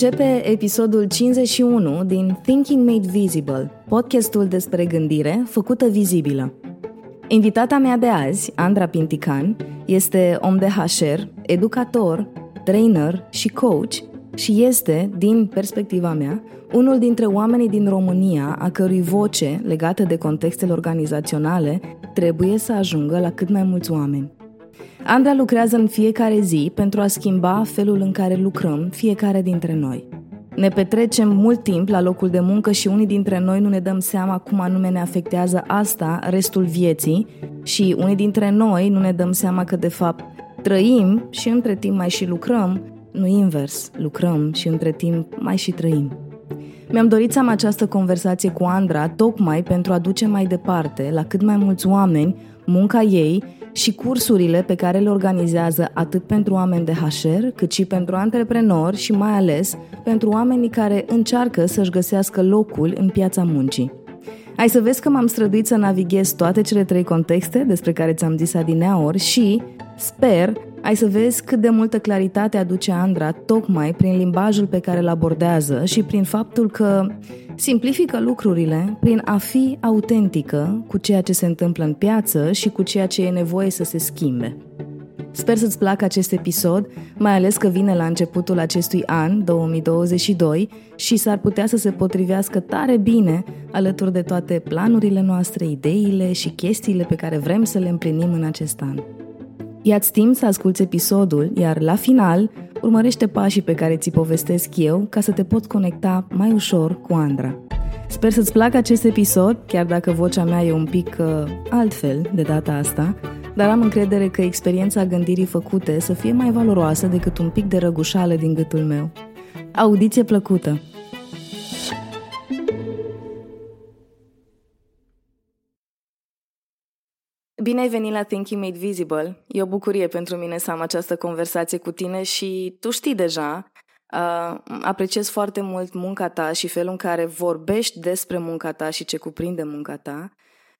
Începe episodul 51 din Thinking Made Visible, podcastul despre gândire făcută vizibilă. Invitata mea de azi, Andra Pintican, este om de HR, educator, trainer și coach și este, din perspectiva mea, unul dintre oamenii din România a cărui voce, legată de contextele organizaționale, trebuie să ajungă la cât mai mulți oameni. Andra lucrează în fiecare zi pentru a schimba felul în care lucrăm fiecare dintre noi. Ne petrecem mult timp la locul de muncă și unii dintre noi nu ne dăm seama cum anume ne afectează asta restul vieții și unii dintre noi nu ne dăm seama că de fapt trăim și între timp mai și lucrăm, nu invers, lucrăm și între timp mai și trăim. Mi-am dorit să am această conversație cu Andra tocmai pentru a duce mai departe la cât mai mulți oameni munca ei și cursurile pe care le organizează atât pentru oameni de HR, cât și pentru antreprenori și mai ales pentru oamenii care încearcă să-și găsească locul în piața muncii. Ai să vezi că m-am străduit să navighez toate cele trei contexte despre care ți-am zis adineaori și, sper, ai să vezi cât de multă claritate aduce Andra tocmai prin limbajul pe care îl abordează și prin faptul că simplifică lucrurile prin a fi autentică cu ceea ce se întâmplă în piață și cu ceea ce e nevoie să se schimbe. Sper să-ți placă acest episod, mai ales că vine la începutul acestui an, 2022, și s-ar putea să se potrivească tare bine alături de toate planurile noastre, ideile și chestiile pe care vrem să le împlinim în acest an. Ia-ți timp să asculți episodul, iar la final urmărește pașii pe care ți povestesc eu ca să te poți conecta mai ușor cu Andra. Sper să-ți placă acest episod, chiar dacă vocea mea e un pic uh, altfel de data asta, dar am încredere că experiența gândirii făcute să fie mai valoroasă decât un pic de răgușală din gâtul meu. Audiție plăcută! Bine ai venit la Thinking Made Visible. E o bucurie pentru mine să am această conversație cu tine și tu știi deja, uh, apreciez foarte mult munca ta și felul în care vorbești despre munca ta și ce cuprinde munca ta.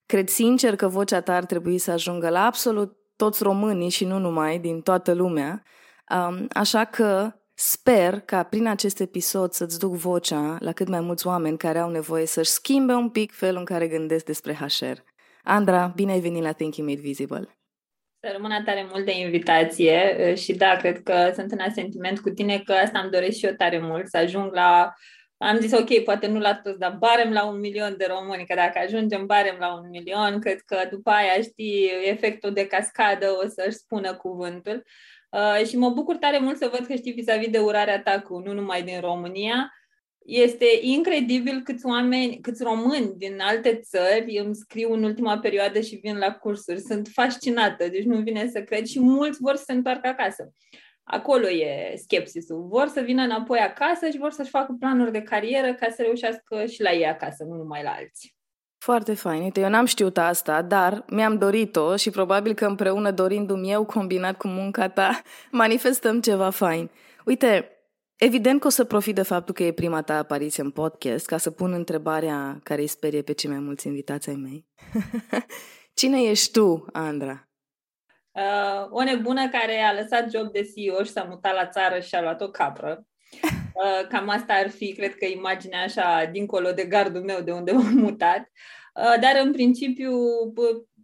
Cred sincer că vocea ta ar trebui să ajungă la absolut toți românii și nu numai, din toată lumea. Um, așa că sper ca prin acest episod să-ți duc vocea la cât mai mulți oameni care au nevoie să-și schimbe un pic felul în care gândesc despre HR. Andra, bine ai venit la Thinking Made Visible! Să rămână tare mult de invitație și da, cred că sunt în asentiment cu tine că asta îmi doresc și eu tare mult, să ajung la am zis, ok, poate nu la toți, dar barem la un milion de români, că dacă ajungem barem la un milion, cred că după aia, știi, efectul de cascadă o să-și spună cuvântul. Uh, și mă bucur tare mult să văd că știi vis-a-vis de urarea ta cu nu numai din România, este incredibil câți oameni, câți români din alte țări îmi scriu în ultima perioadă și vin la cursuri. Sunt fascinată, deci nu vine să cred și mulți vor să se întoarcă acasă. Acolo e skepsisul. Vor să vină înapoi acasă și vor să-și facă planuri de carieră ca să reușească și la ei acasă, nu numai la alții. Foarte fain. Uite, eu n-am știut asta, dar mi-am dorit-o și probabil că împreună dorindu-mi eu, combinat cu munca ta, manifestăm ceva fain. Uite, Evident că o să profit de faptul că e prima ta apariție în podcast ca să pun întrebarea care îi sperie pe cei mai mulți invitați ai mei. Cine ești tu, Andra? Uh, o nebună care a lăsat job de CEO și s-a mutat la țară și a luat o capră. Uh, cam asta ar fi, cred că, imaginea așa, dincolo de gardul meu, de unde m-am mutat. Uh, dar, în principiu,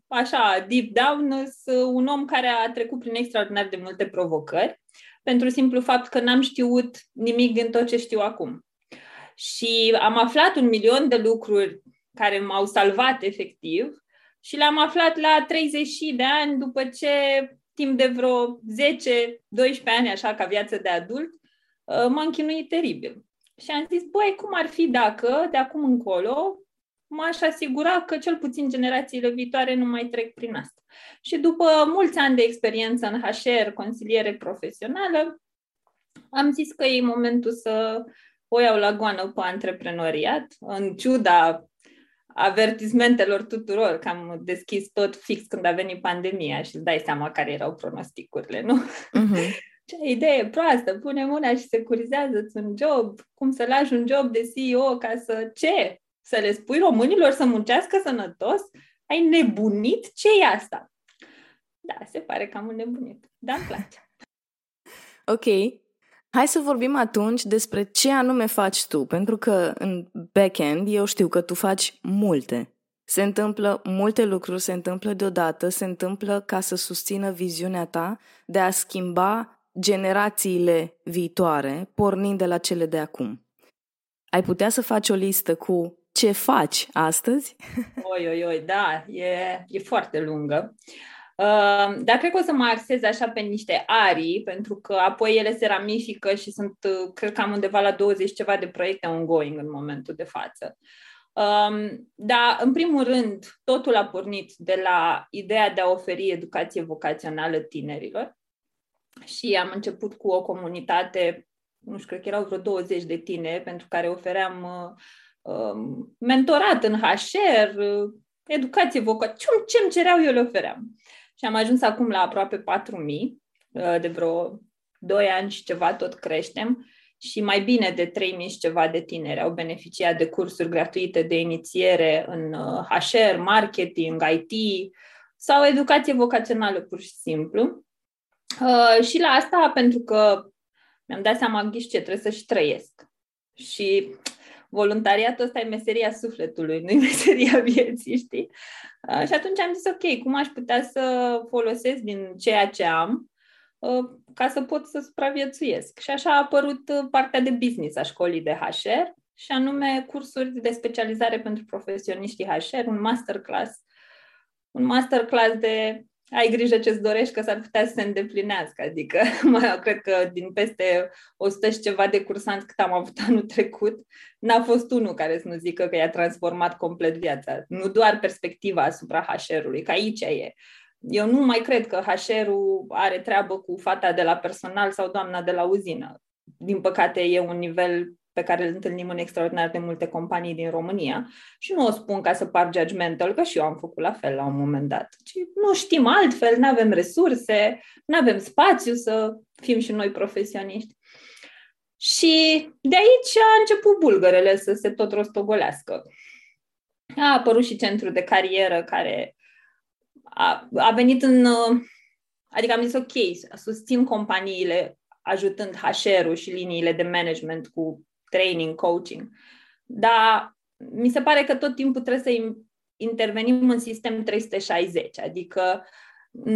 așa, deep down, sunt un om care a trecut prin extraordinar de multe provocări pentru simplu fapt că n-am știut nimic din tot ce știu acum. Și am aflat un milion de lucruri care m-au salvat efectiv și le-am aflat la 30 de ani după ce timp de vreo 10-12 ani, așa ca viață de adult, uh, m-am chinuit teribil. Și am zis, băi, cum ar fi dacă de acum încolo m-aș asigura că cel puțin generațiile viitoare nu mai trec prin asta. Și după mulți ani de experiență în HR, consiliere profesională, am zis că e momentul să o iau la goană pe antreprenoriat, în ciuda avertismentelor tuturor, că am deschis tot fix când a venit pandemia și îți dai seama care erau pronosticurile, nu? Uh-huh. Ce idee proastă, pune mâna și securizează-ți un job, cum să lași un job de CEO ca să ce? Să le spui românilor să muncească sănătos? Ai nebunit? ce e asta? Da, se pare că am înnebunit, dar îmi place. ok. Hai să vorbim atunci despre ce anume faci tu, pentru că în backend eu știu că tu faci multe. Se întâmplă multe lucruri, se întâmplă deodată, se întâmplă ca să susțină viziunea ta de a schimba generațiile viitoare, pornind de la cele de acum. Ai putea să faci o listă cu ce faci astăzi? Oi, oi, oi, da, e, e foarte lungă. Uh, dar cred că o să mă axez așa pe niște arii, pentru că apoi ele se ramifică și sunt, uh, cred că am undeva la 20 ceva de proiecte ongoing în momentul de față. Um, dar, în primul rând, totul a pornit de la ideea de a oferi educație vocațională tinerilor și am început cu o comunitate, nu știu, cred că erau vreo 20 de tineri pentru care ofeream uh, uh, mentorat în HR, uh, educație vocațională, ce îmi cereau eu le ofeream. Și am ajuns acum la aproape 4.000, uh, de vreo 2 ani și ceva tot creștem și mai bine de 3.000 și ceva de tineri au beneficiat de cursuri gratuite de inițiere în HR, uh, marketing, IT sau educație vocațională pur și simplu. Uh, și la asta, pentru că mi-am dat seama, ghiși ce, trebuie să și trăiesc. Și voluntariatul ăsta e meseria sufletului, nu e meseria vieții, știi? Uh, și atunci am zis, ok, cum aș putea să folosesc din ceea ce am uh, ca să pot să supraviețuiesc. Și așa a apărut uh, partea de business a școlii de HR, și anume cursuri de specializare pentru profesioniștii HR, un masterclass, un masterclass de ai grijă ce-ți dorești că s-ar putea să se îndeplinească. Adică, mai cred că din peste 100 și ceva de cursanți cât am avut anul trecut, n-a fost unul care să nu zică că i-a transformat complet viața. Nu doar perspectiva asupra HR-ului, că aici e. Eu nu mai cred că HR-ul are treabă cu fata de la personal sau doamna de la uzină. Din păcate, e un nivel pe care îl întâlnim în extraordinar de multe companii din România și nu o spun ca să par judgmental, că și eu am făcut la fel la un moment dat. Ci nu știm altfel, nu avem resurse, nu avem spațiu să fim și noi profesioniști. Și de aici a început bulgărele să se tot rostogolească. A apărut și centru de carieră care a, a venit în... Adică am zis, ok, susțin companiile ajutând HR-ul și liniile de management cu training, coaching. Dar mi se pare că tot timpul trebuie să intervenim în sistem 360, adică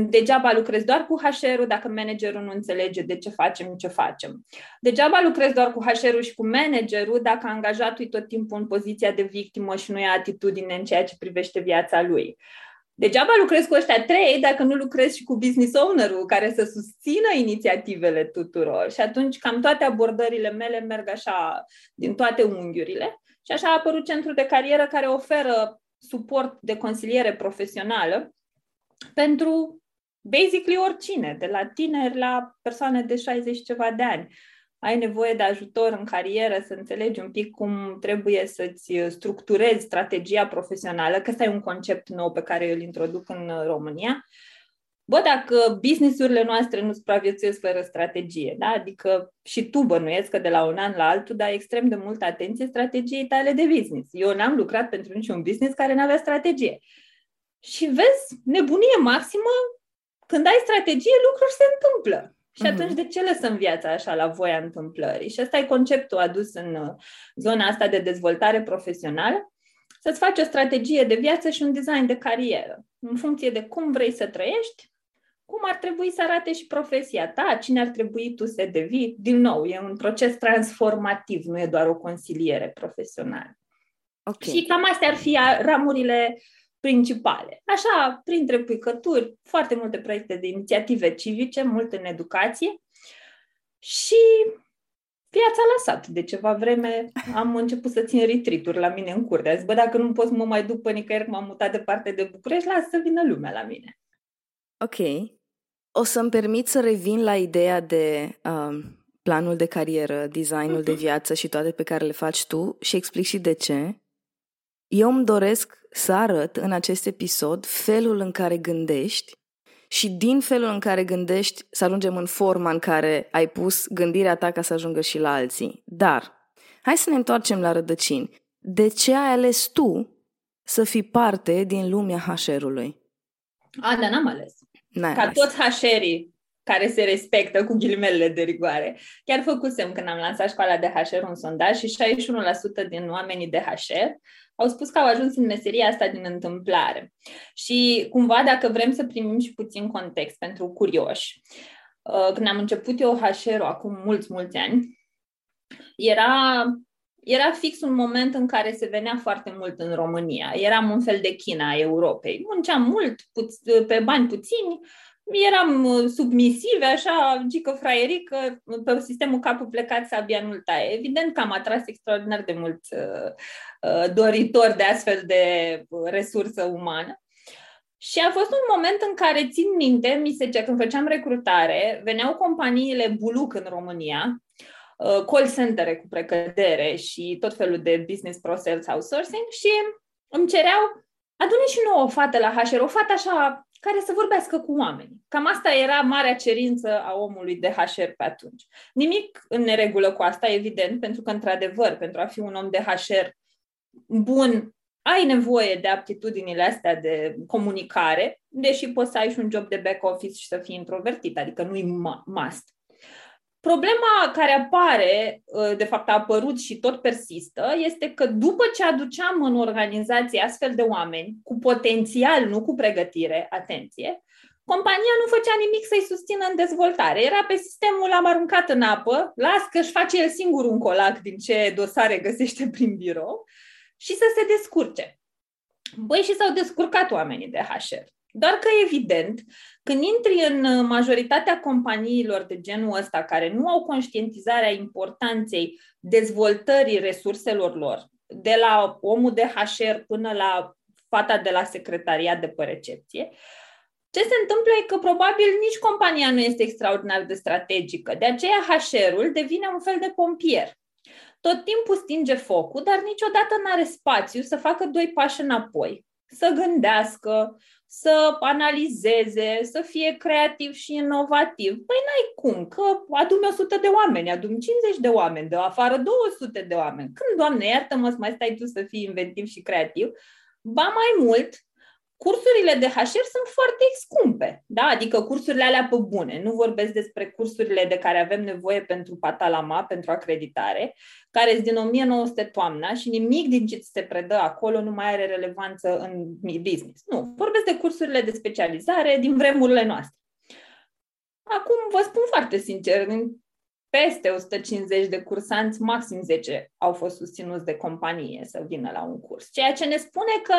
degeaba lucrezi doar cu HR-ul dacă managerul nu înțelege de ce facem ce facem. Degeaba lucrezi doar cu HR-ul și cu managerul dacă angajatul e tot timpul în poziția de victimă și nu ia atitudine în ceea ce privește viața lui. Degeaba lucrezi cu ăștia trei dacă nu lucrezi și cu business owner-ul care să susțină inițiativele tuturor. Și atunci cam toate abordările mele merg așa din toate unghiurile. Și așa a apărut centrul de carieră care oferă suport de consiliere profesională pentru basically oricine, de la tineri la persoane de 60 ceva de ani ai nevoie de ajutor în carieră, să înțelegi un pic cum trebuie să-ți structurezi strategia profesională, că ăsta e un concept nou pe care îl introduc în România. Bă, dacă businessurile noastre nu supraviețuiesc fără strategie, da? adică și tu bănuiesc că de la un an la altul dai extrem de multă atenție strategiei tale de business. Eu n-am lucrat pentru niciun business care nu avea strategie. Și vezi, nebunie maximă, când ai strategie, lucruri se întâmplă. Și mhm. atunci de ce lăsăm viața așa la voia întâmplării? Și ăsta e conceptul adus în uh, zona asta de dezvoltare profesională, să-ți faci o strategie de viață și un design de carieră, în funcție de cum vrei să trăiești, cum ar trebui să arate și profesia ta, cine ar trebui tu să devii. Din nou, e un proces transformativ, nu e doar o consiliere profesională. Okay. Și cam astea ar fi ramurile principale. Așa, printre picături, foarte multe proiecte de inițiative civice, multe în educație și viața a lăsat. De ceva vreme am început să țin retreat la mine în curte. Zis, bă, dacă nu pot să mă mai duc pe nicăieri, m-am mutat departe de București, lasă să vină lumea la mine. Ok. O să-mi permit să revin la ideea de um, planul de carieră, designul uh-huh. de mhm. viață și toate pe care le faci tu și explic și de ce. Eu îmi doresc să arăt în acest episod felul în care gândești și din felul în care gândești să ajungem în forma în care ai pus gândirea ta ca să ajungă și la alții. Dar, hai să ne întoarcem la rădăcini. De ce ai ales tu să fii parte din lumea HR-ului? A, dar n-am ales. N-ai Ca ales. toți HR-ii care se respectă cu ghilimelele de rigoare. Chiar făcusem când am lansat școala de HR un sondaj și 61% din oamenii de HR au spus că au ajuns în meseria asta din întâmplare. Și cumva, dacă vrem să primim și puțin context pentru curioși, uh, când am început eu HR-ul acum mulți, mulți ani, era, era fix un moment în care se venea foarte mult în România. Eram un fel de China a Europei. Munceam mult, puț- pe bani puțini, eram uh, submisive, așa, gică fraierică, pe sistemul capul plecat sabia nu taie. Evident că am atras extraordinar de mult uh, uh, doritori de astfel de resursă umană. Și a fost un moment în care, țin minte, mi se zicea, când făceam recrutare, veneau companiile buluc în România, uh, call centere cu precădere și tot felul de business process outsourcing și îmi cereau, adune și nouă o fată la HR, o fată așa care să vorbească cu oameni. Cam asta era marea cerință a omului de HR pe atunci. Nimic în neregulă cu asta, evident, pentru că, într-adevăr, pentru a fi un om de HR bun, ai nevoie de aptitudinile astea de comunicare, deși poți să ai și un job de back office și să fii introvertit, adică nu-i must. Problema care apare, ă, de fapt a apărut și tot persistă, este că după ce aduceam în organizație astfel de oameni, cu potențial, nu cu pregătire, atenție, compania nu făcea nimic să-i susțină în dezvoltare. Era pe sistemul am aruncat în apă, las că își face el singur un colac din ce dosare găsește prin birou și să se descurce. Băi, și s-au descurcat oamenii de HR. Doar că, evident, când intri în uh, majoritatea companiilor de genul ăsta, care nu au conștientizarea importanței dezvoltării resurselor lor, de la omul de HR până la fata de la secretariat de pe recepție, ce se întâmplă e că probabil nici compania nu este extraordinar de strategică. De aceea HR-ul devine un fel de pompier. Tot timpul stinge focul, dar niciodată nu are spațiu să facă doi pași înapoi, să gândească, să analizeze, să fie creativ și inovativ. Păi n-ai cum, că adumi 100 de oameni, adumi 50 de oameni, de afară 200 de oameni. Când, Doamne, iartă-mă, mai stai tu să fii inventiv și creativ? Ba mai mult, cursurile de HR sunt foarte scumpe, da? adică cursurile alea pe bune. Nu vorbesc despre cursurile de care avem nevoie pentru patalama, pentru acreditare, care sunt din 1900 toamna și nimic din ce se predă acolo nu mai are relevanță în business. Nu, vorbesc de cursurile de specializare din vremurile noastre. Acum vă spun foarte sincer, în peste 150 de cursanți, maxim 10 au fost susținuți de companie să vină la un curs. Ceea ce ne spune că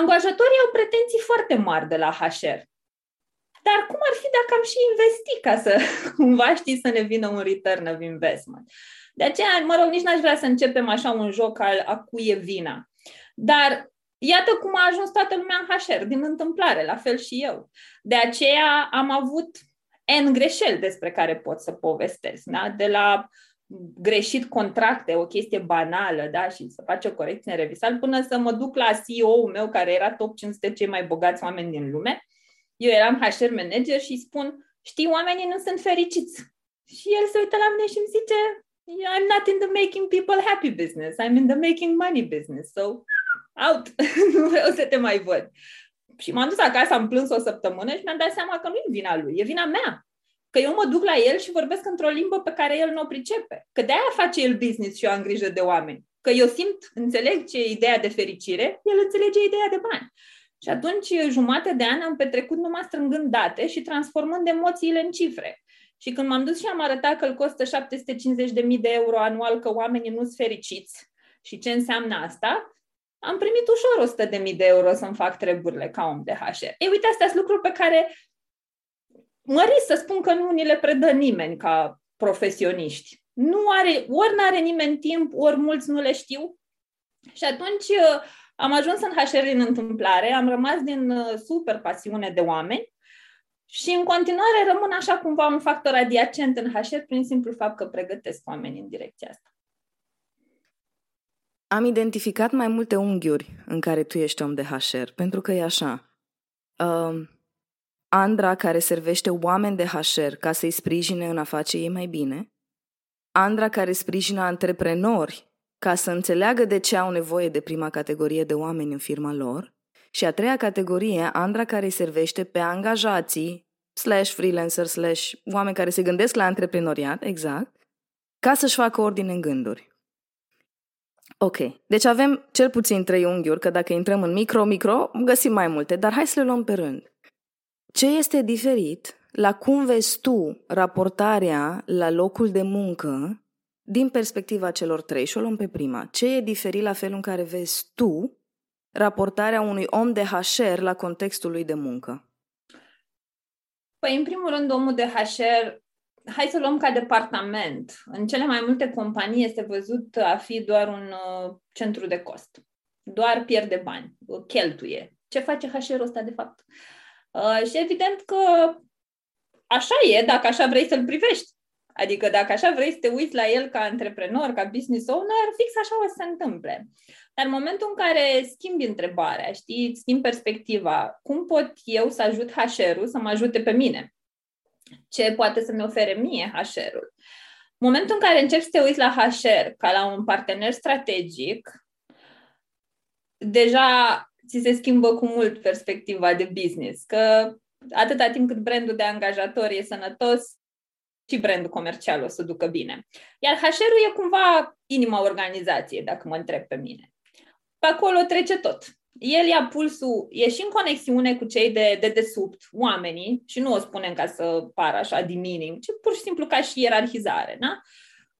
Angajatorii au pretenții foarte mari de la HR. Dar cum ar fi dacă am și investi ca să cumva știi să ne vină un return of investment? De aceea, mă rog, nici n-aș vrea să începem așa un joc al a cui e vina. Dar iată cum a ajuns toată lumea în HR, din întâmplare, la fel și eu. De aceea am avut N greșeli despre care pot să povestesc. Da? De la greșit contracte, o chestie banală, da, și să face o corecție în revisal, până să mă duc la CEO-ul meu, care era top 500 cei mai bogați oameni din lume. Eu eram HR manager și spun, știi, oamenii nu sunt fericiți. Și el se uită la mine și îmi zice, I'm not in the making people happy business, I'm in the making money business, so out, nu vreau să te mai văd. Și m-am dus acasă, am plâns o săptămână și mi-am dat seama că nu e vina lui, e vina mea. Că eu mă duc la el și vorbesc într-o limbă pe care el nu o pricepe. Că de-aia face el business și eu am grijă de oameni. Că eu simt, înțeleg ce e ideea de fericire, el înțelege ideea de bani. Și atunci, jumate de an am petrecut numai strângând date și transformând emoțiile în cifre. Și când m-am dus și am arătat că îl costă 750.000 de euro anual, că oamenii nu sunt fericiți și ce înseamnă asta, am primit ușor 100.000 de euro să-mi fac treburile ca om de HR. Ei, uite, astea sunt lucruri pe care mă risc să spun că nu ni le predă nimeni ca profesioniști. Nu are, ori nu are nimeni timp, ori mulți nu le știu. Și atunci uh, am ajuns în HR din întâmplare, am rămas din uh, super pasiune de oameni și în continuare rămân așa cumva un factor adiacent în HR prin simplu fapt că pregătesc oameni în direcția asta. Am identificat mai multe unghiuri în care tu ești om de HR, pentru că e așa. Uh, Andra care servește oameni de HR ca să-i sprijine în a face ei mai bine, Andra care sprijină antreprenori ca să înțeleagă de ce au nevoie de prima categorie de oameni în firma lor, și a treia categorie, Andra care îi servește pe angajații slash freelancer, slash oameni care se gândesc la antreprenoriat, exact, ca să-și facă ordine în gânduri. Ok, deci avem cel puțin trei unghiuri, că dacă intrăm în micro-micro, găsim mai multe, dar hai să le luăm pe rând. Ce este diferit la cum vezi tu raportarea la locul de muncă din perspectiva celor trei? Și o luăm pe prima. Ce e diferit la felul în care vezi tu raportarea unui om de HR la contextul lui de muncă? Păi, în primul rând, omul de HR, hai să luăm ca departament. În cele mai multe companii este văzut a fi doar un uh, centru de cost. Doar pierde bani, cheltuie. Ce face HR-ul ăsta, de fapt? Uh, și evident că așa e, dacă așa vrei să-l privești. Adică dacă așa vrei să te uiți la el ca antreprenor, ca business owner, fix așa o să se întâmple. Dar în momentul în care schimbi întrebarea, știi, schimbi perspectiva, cum pot eu să ajut HR-ul să mă ajute pe mine? Ce poate să-mi ofere mie HR-ul? Momentul în care începi să te uiți la HR ca la un partener strategic, deja ți se schimbă cu mult perspectiva de business, că atâta timp cât brandul de angajator e sănătos, și brandul comercial o să ducă bine. Iar HR-ul e cumva inima organizației, dacă mă întreb pe mine. Pe acolo trece tot. El ia pulsul, e și în conexiune cu cei de, de desubt, oamenii, și nu o spunem ca să pară așa demeaning, ci pur și simplu ca și ierarhizare, da?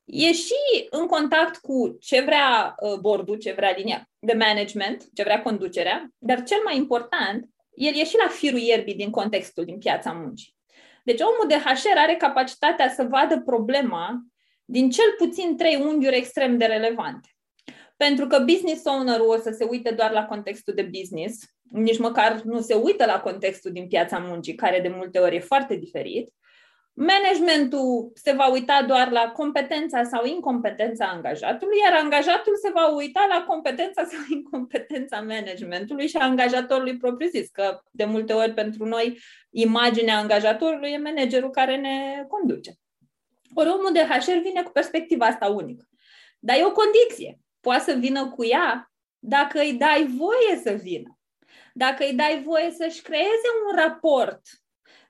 E și în contact cu ce vrea uh, bordul, ce vrea linia de management, ce vrea conducerea, dar cel mai important, el e și la firul ierbii din contextul, din piața muncii. Deci omul de HR are capacitatea să vadă problema din cel puțin trei unghiuri extrem de relevante. Pentru că business owner-ul o să se uite doar la contextul de business, nici măcar nu se uită la contextul din piața muncii, care de multe ori e foarte diferit. Managementul se va uita doar la competența sau incompetența angajatului, iar angajatul se va uita la competența sau incompetența managementului și a angajatorului propriu-zis, că de multe ori pentru noi imaginea angajatorului e managerul care ne conduce. Ori omul de HR vine cu perspectiva asta unică. Dar e o condiție poate să vină cu ea dacă îi dai voie să vină. Dacă îi dai voie să-și creeze un raport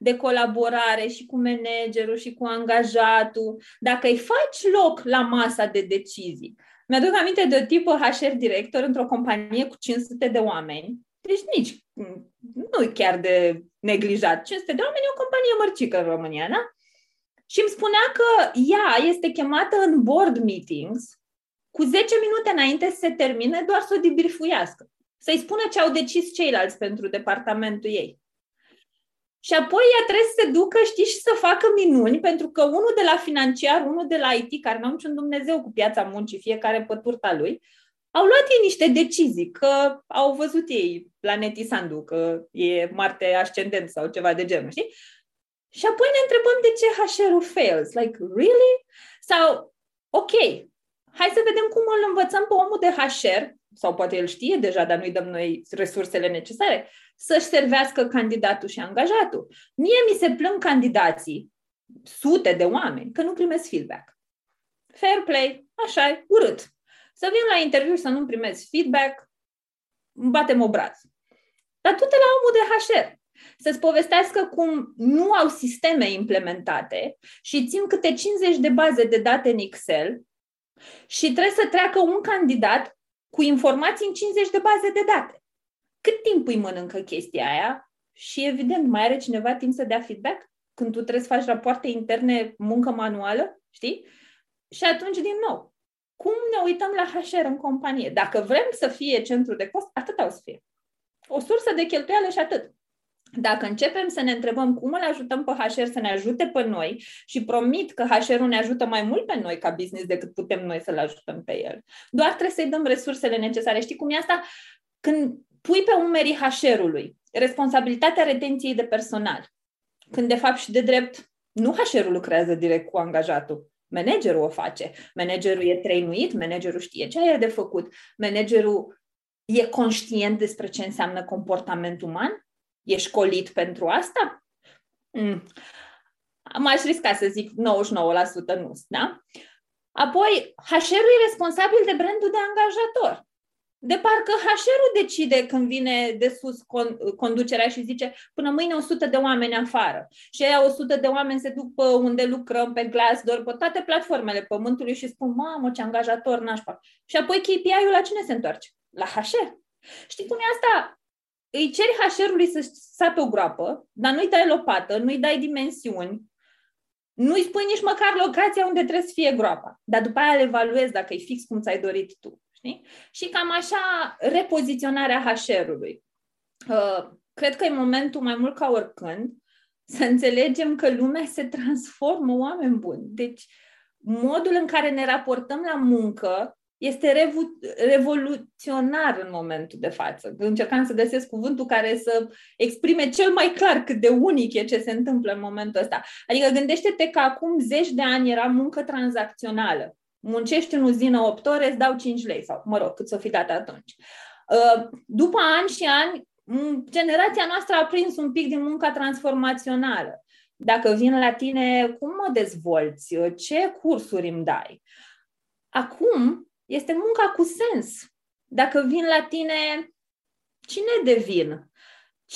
de colaborare și cu managerul și cu angajatul, dacă îi faci loc la masa de decizii. Mi-aduc aminte de o tipă HR director într-o companie cu 500 de oameni, deci nici nu chiar de neglijat. 500 de oameni e o companie mărcică în România, da? Și îmi spunea că ea este chemată în board meetings cu 10 minute înainte să se termine, doar să o debrifuiască. Să-i spună ce au decis ceilalți pentru departamentul ei. Și apoi ea trebuie să se ducă, știi, și să facă minuni, pentru că unul de la financiar, unul de la IT, care nu au niciun Dumnezeu cu piața muncii, fiecare pe turta lui, au luat ei niște decizii, că au văzut ei planetii Sandu, că e Marte ascendent sau ceva de genul, știi? Și apoi ne întrebăm de ce HR-ul fails. Like, really? Sau, ok, hai să vedem cum îl învățăm pe omul de HR, sau poate el știe deja, dar nu-i dăm noi resursele necesare, să-și servească candidatul și angajatul. Mie mi se plâng candidații, sute de oameni, că nu primesc feedback. Fair play, așa e, urât. Să vin la interviu și să nu primesc feedback, îmi batem obraz. Dar tu te la omul de HR, să-ți povestească cum nu au sisteme implementate și țin câte 50 de baze de date în Excel și trebuie să treacă un candidat cu informații în 50 de baze de date. Cât timp îi mănâncă chestia aia? Și evident, mai are cineva timp să dea feedback? Când tu trebuie să faci rapoarte interne, muncă manuală, știi? Și atunci, din nou, cum ne uităm la HR în companie? Dacă vrem să fie centru de cost, atât o să fie. O sursă de cheltuială și atât. Dacă începem să ne întrebăm cum îl ajutăm pe HR să ne ajute pe noi și promit că HR-ul ne ajută mai mult pe noi ca business decât putem noi să-l ajutăm pe el, doar trebuie să-i dăm resursele necesare. Știi cum e asta? Când pui pe umerii HR-ului responsabilitatea retenției de personal, când de fapt și de drept nu HR-ul lucrează direct cu angajatul, managerul o face. Managerul e trainuit, managerul știe ce are de făcut, managerul e conștient despre ce înseamnă comportament uman E școlit pentru asta? Mm. M-aș risca să zic 99% nu, da? Apoi, HR-ul e responsabil de brandul de angajator. De parcă HR-ul decide când vine de sus conducerea și zice până mâine 100 de oameni afară. Și aia 100 de oameni se duc pe unde lucrăm, pe Glassdoor, pe toate platformele pământului și spun, mamă, ce angajator nașpa. Și apoi KPI-ul la cine se întoarce? La HR. Știi cum e asta? Îi ceri HR-ului să sape o groapă, dar nu-i dai lopată, nu-i dai dimensiuni, nu-i spui nici măcar locația unde trebuie să fie groapa. Dar după aia le evaluezi dacă e fix cum ți-ai dorit tu. Știi? Și cam așa repoziționarea HR-ului. Uh, cred că e momentul mai mult ca oricând să înțelegem că lumea se transformă oameni buni. Deci, modul în care ne raportăm la muncă este revu- revoluționar în momentul de față. Încercam să găsesc cuvântul care să exprime cel mai clar cât de unic e ce se întâmplă în momentul ăsta. Adică gândește-te că acum zeci de ani era muncă tranzacțională muncești în uzină 8 ore, îți dau 5 lei sau, mă rog, cât să fi dat atunci. Uh, după ani și ani, generația noastră a prins un pic din munca transformațională. Dacă vin la tine, cum mă dezvolți? Ce cursuri îmi dai? Acum este munca cu sens. Dacă vin la tine, cine devin?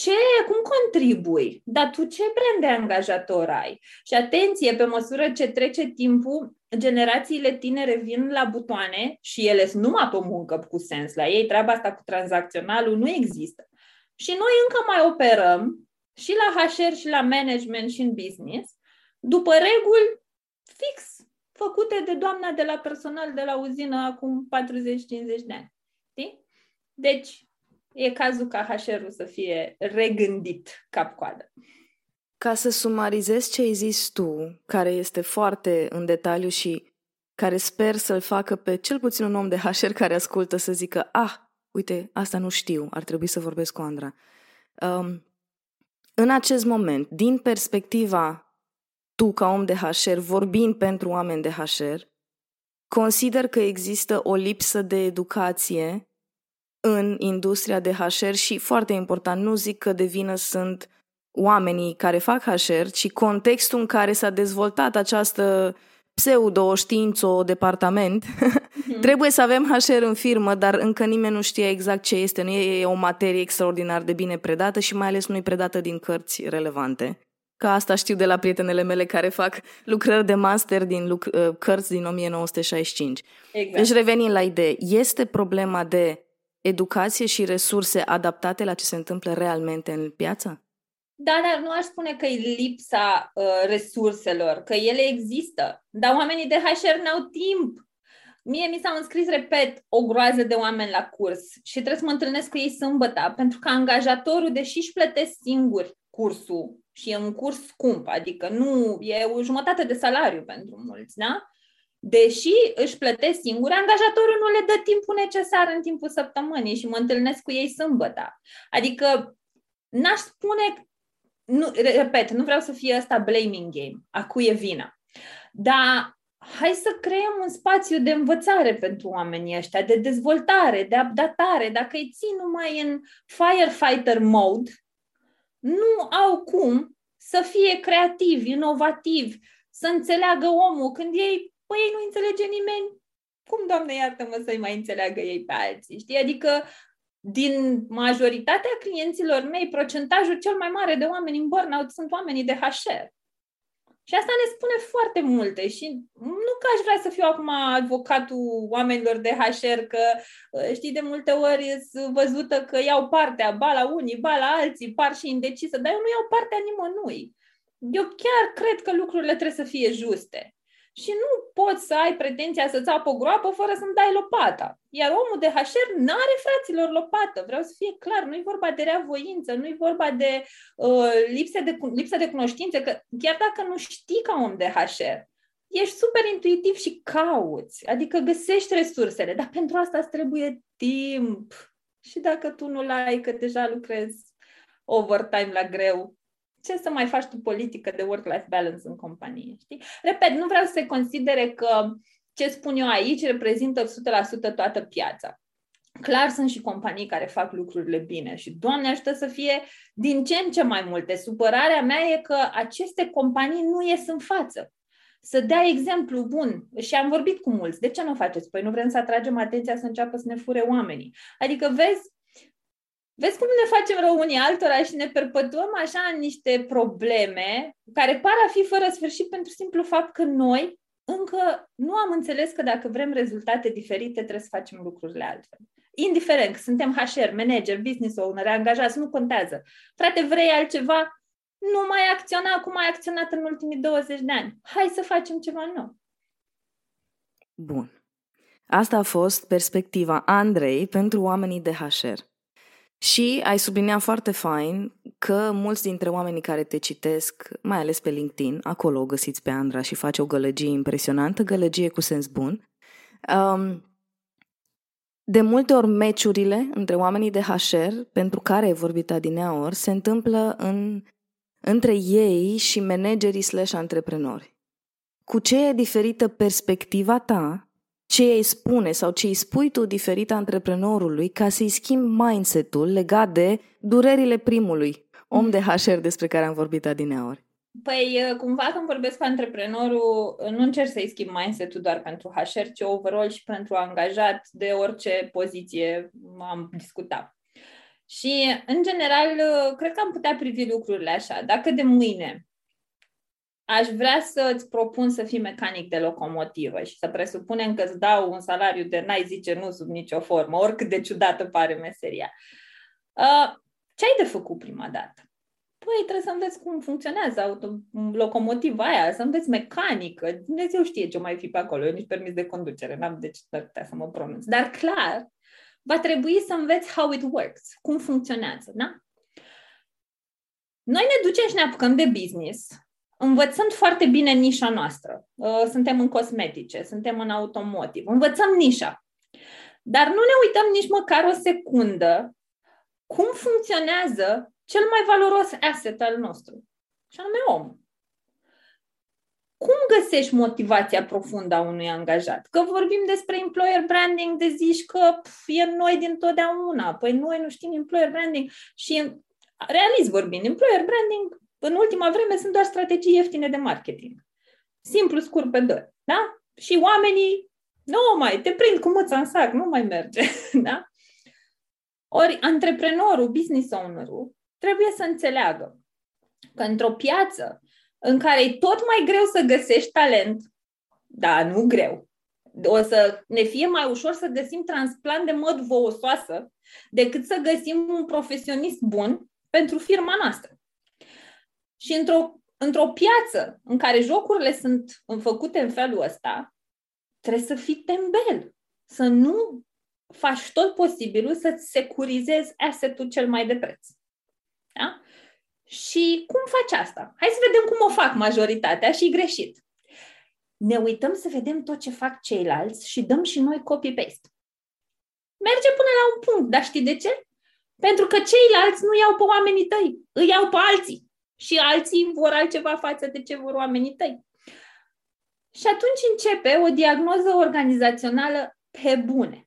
Ce, cum contribui, dar tu ce brand de angajator ai? Și atenție, pe măsură ce trece timpul, generațiile tinere vin la butoane și ele sunt numai pe muncă cu sens. La ei treaba asta cu tranzacționalul nu există. Și noi încă mai operăm și la HR și la management și în business după reguli fix făcute de doamna de la personal de la uzină acum 40-50 de ani. Știi? Deci, e cazul ca HR-ul să fie regândit cap-coadă. Ca să sumarizez ce ai zis tu, care este foarte în detaliu și care sper să-l facă pe cel puțin un om de HR care ascultă să zică, ah, uite, asta nu știu, ar trebui să vorbesc cu Andra. Um, în acest moment, din perspectiva tu ca om de HR, vorbind pentru oameni de HR, consider că există o lipsă de educație în industria de HR și, foarte important, nu zic că de vină sunt oamenii care fac HR, ci contextul în care s-a dezvoltat această pseudo-știință, departament. Mm-hmm. Trebuie să avem HR în firmă, dar încă nimeni nu știe exact ce este. Nu e o materie extraordinar de bine predată și mai ales nu e predată din cărți relevante. Ca asta știu de la prietenele mele care fac lucrări de master din luc- uh, cărți din 1965. Exact. Deci revenind la idee, este problema de educație și resurse adaptate la ce se întâmplă realmente în piață? Da, dar nu aș spune că e lipsa uh, resurselor, că ele există, dar oamenii de HR n-au timp. Mie mi s-au înscris, repet, o groază de oameni la curs și trebuie să mă întâlnesc cu ei sâmbătă, pentru că angajatorul, deși își plătesc singur cursul și e un curs scump, adică nu e o jumătate de salariu pentru mulți, da? Deși își plătesc singur, angajatorul nu le dă timpul necesar în timpul săptămânii și mă întâlnesc cu ei sâmbătă. Adică n-aș spune, nu, repet, nu vreau să fie asta blaming game, a cui e vina. Dar hai să creăm un spațiu de învățare pentru oamenii ăștia, de dezvoltare, de adaptare. Dacă îi țin numai în firefighter mode, nu au cum să fie creativi, inovativi, să înțeleagă omul când ei păi ei nu înțelege nimeni, cum, Doamne, iartă-mă să-i mai înțeleagă ei pe alții, știi? Adică din majoritatea clienților mei, procentajul cel mai mare de oameni în burnout sunt oamenii de HR. Și asta ne spune foarte multe și nu că aș vrea să fiu acum advocatul oamenilor de HR, că ă, știi, de multe ori sunt văzută că iau partea, ba la unii, ba la alții, par și indecisă, dar eu nu iau partea nimănui. Eu chiar cred că lucrurile trebuie să fie juste și nu poți să ai pretenția să-ți apă o groapă fără să-mi dai lopata. Iar omul de HR nu are fraților lopată. Vreau să fie clar, nu e vorba de reavoință, nu e vorba de uh, lipsă, de lipsă de cunoștințe, că chiar dacă nu știi ca om de HR, ești super intuitiv și cauți, adică găsești resursele, dar pentru asta îți trebuie timp. Și dacă tu nu-l ai, că deja lucrezi overtime la greu, ce să mai faci tu politică de work-life balance în companie, știi? Repet, nu vreau să se considere că ce spun eu aici reprezintă 100% toată piața. Clar sunt și companii care fac lucrurile bine și, Doamne ajută să fie din ce în ce mai multe. Supărarea mea e că aceste companii nu ies în față. să dea exemplu bun. Și am vorbit cu mulți. De ce nu faceți? Păi nu vrem să atragem atenția să înceapă să ne fure oamenii. Adică vezi, vezi cum ne facem rău unii altora și ne perpătuăm așa în niște probleme care par a fi fără sfârșit pentru simplu fapt că noi încă nu am înțeles că dacă vrem rezultate diferite, trebuie să facem lucrurile altfel. Indiferent că suntem HR, manager, business owner, angajați, nu contează. Frate, vrei altceva? Nu mai acționa cum ai acționat în ultimii 20 de ani. Hai să facem ceva nou. Bun. Asta a fost perspectiva Andrei pentru oamenii de HR. Și ai subliniat foarte fain că mulți dintre oamenii care te citesc, mai ales pe LinkedIn, acolo o găsiți pe Andra și face o gălăgie impresionantă, gălăgie cu sens bun. Um, de multe ori meciurile între oamenii de HR, pentru care ai vorbit adineaori, se întâmplă în, între ei și managerii slash antreprenori. Cu ce e diferită perspectiva ta ce îi spune sau ce îi spui tu diferit antreprenorului ca să-i schimbi mindset-ul legat de durerile primului om de HR despre care am vorbit adineaori? Păi, uh, cumva când vorbesc cu antreprenorul, uh, nu încerc să-i schimb mindset-ul doar pentru HR, ci overall și pentru angajat de orice poziție am discutat. Și, în general, uh, cred că am putea privi lucrurile așa. Dacă de mâine aș vrea să îți propun să fii mecanic de locomotivă și să presupunem că îți dau un salariu de n-ai zice nu sub nicio formă, oricât de ciudată pare meseria. Uh, ce ai de făcut prima dată? Păi, trebuie să înveți cum funcționează auto, locomotiva aia, să înveți mecanică. Dumnezeu știe ce mai fi pe acolo. Eu nici permis de conducere, n-am de ce să mă pronunț. Dar clar, va trebui să înveți how it works, cum funcționează, da? Noi ne ducem și ne apucăm de business învățând foarte bine nișa noastră. Uh, suntem în cosmetice, suntem în automotive, învățăm nișa. Dar nu ne uităm nici măcar o secundă cum funcționează cel mai valoros asset al nostru, și anume om. Cum găsești motivația profundă a unui angajat? Că vorbim despre employer branding, de zici că pf, e noi din totdeauna. Păi noi nu știm employer branding și realist vorbind, employer branding în ultima vreme sunt doar strategii ieftine de marketing. Simplu, scurt pe doi. Da? Și oamenii, nu mai, te prind cu mâța în sac, nu mai merge. da? Ori antreprenorul, business ownerul, trebuie să înțeleagă că într-o piață în care e tot mai greu să găsești talent, da, nu greu, o să ne fie mai ușor să găsim transplant de măd vousoasă decât să găsim un profesionist bun pentru firma noastră. Și într-o, într-o piață în care jocurile sunt făcute în felul ăsta, trebuie să fii tembel, să nu faci tot posibilul să-ți securizezi assetul cel mai de preț. Da? Și cum faci asta? Hai să vedem cum o fac majoritatea și greșit. Ne uităm să vedem tot ce fac ceilalți și dăm și noi copy-paste. Merge până la un punct, dar știi de ce? Pentru că ceilalți nu iau pe oamenii tăi, îi iau pe alții și alții vor altceva față de ce vor oamenii tăi. Și atunci începe o diagnoză organizațională pe bune.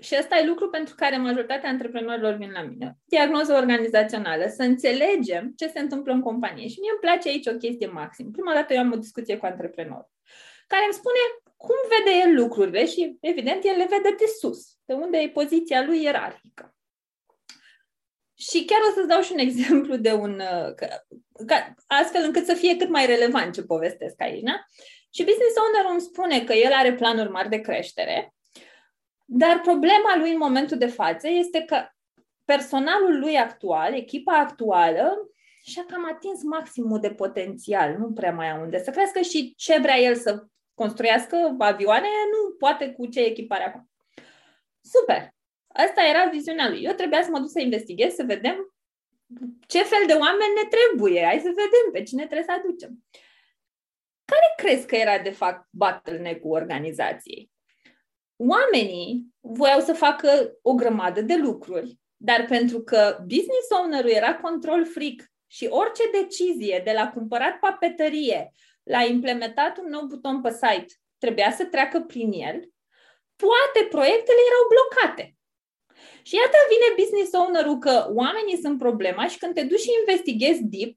Și ăsta e lucru pentru care majoritatea antreprenorilor vin la mine. Diagnoză organizațională, să înțelegem ce se întâmplă în companie. Și mie îmi place aici o chestie maxim. Prima dată eu am o discuție cu antreprenor care îmi spune cum vede el lucrurile și, evident, el le vede de sus, de unde e poziția lui ierarhică. Și chiar o să-ți dau și un exemplu de un... Că, ca, astfel încât să fie cât mai relevant ce povestesc aici, da? Și business owner îmi spune că el are planuri mari de creștere, dar problema lui în momentul de față este că personalul lui actual, echipa actuală, și-a cam atins maximul de potențial, nu prea mai au unde să crească și ce vrea el să construiască avioane, nu poate cu ce echipare acum. Super! Asta era viziunea lui. Eu trebuia să mă duc să investighez, să vedem ce fel de oameni ne trebuie. Hai să vedem pe cine trebuie să aducem. Care crezi că era, de fapt, bottleneck-ul organizației? Oamenii voiau să facă o grămadă de lucruri, dar pentru că business ownerul era control freak și orice decizie de la cumpărat papetărie la implementat un nou buton pe site trebuia să treacă prin el, toate proiectele erau blocate. Și iată vine business owner-ul că oamenii sunt problema și când te duci și investighezi deep,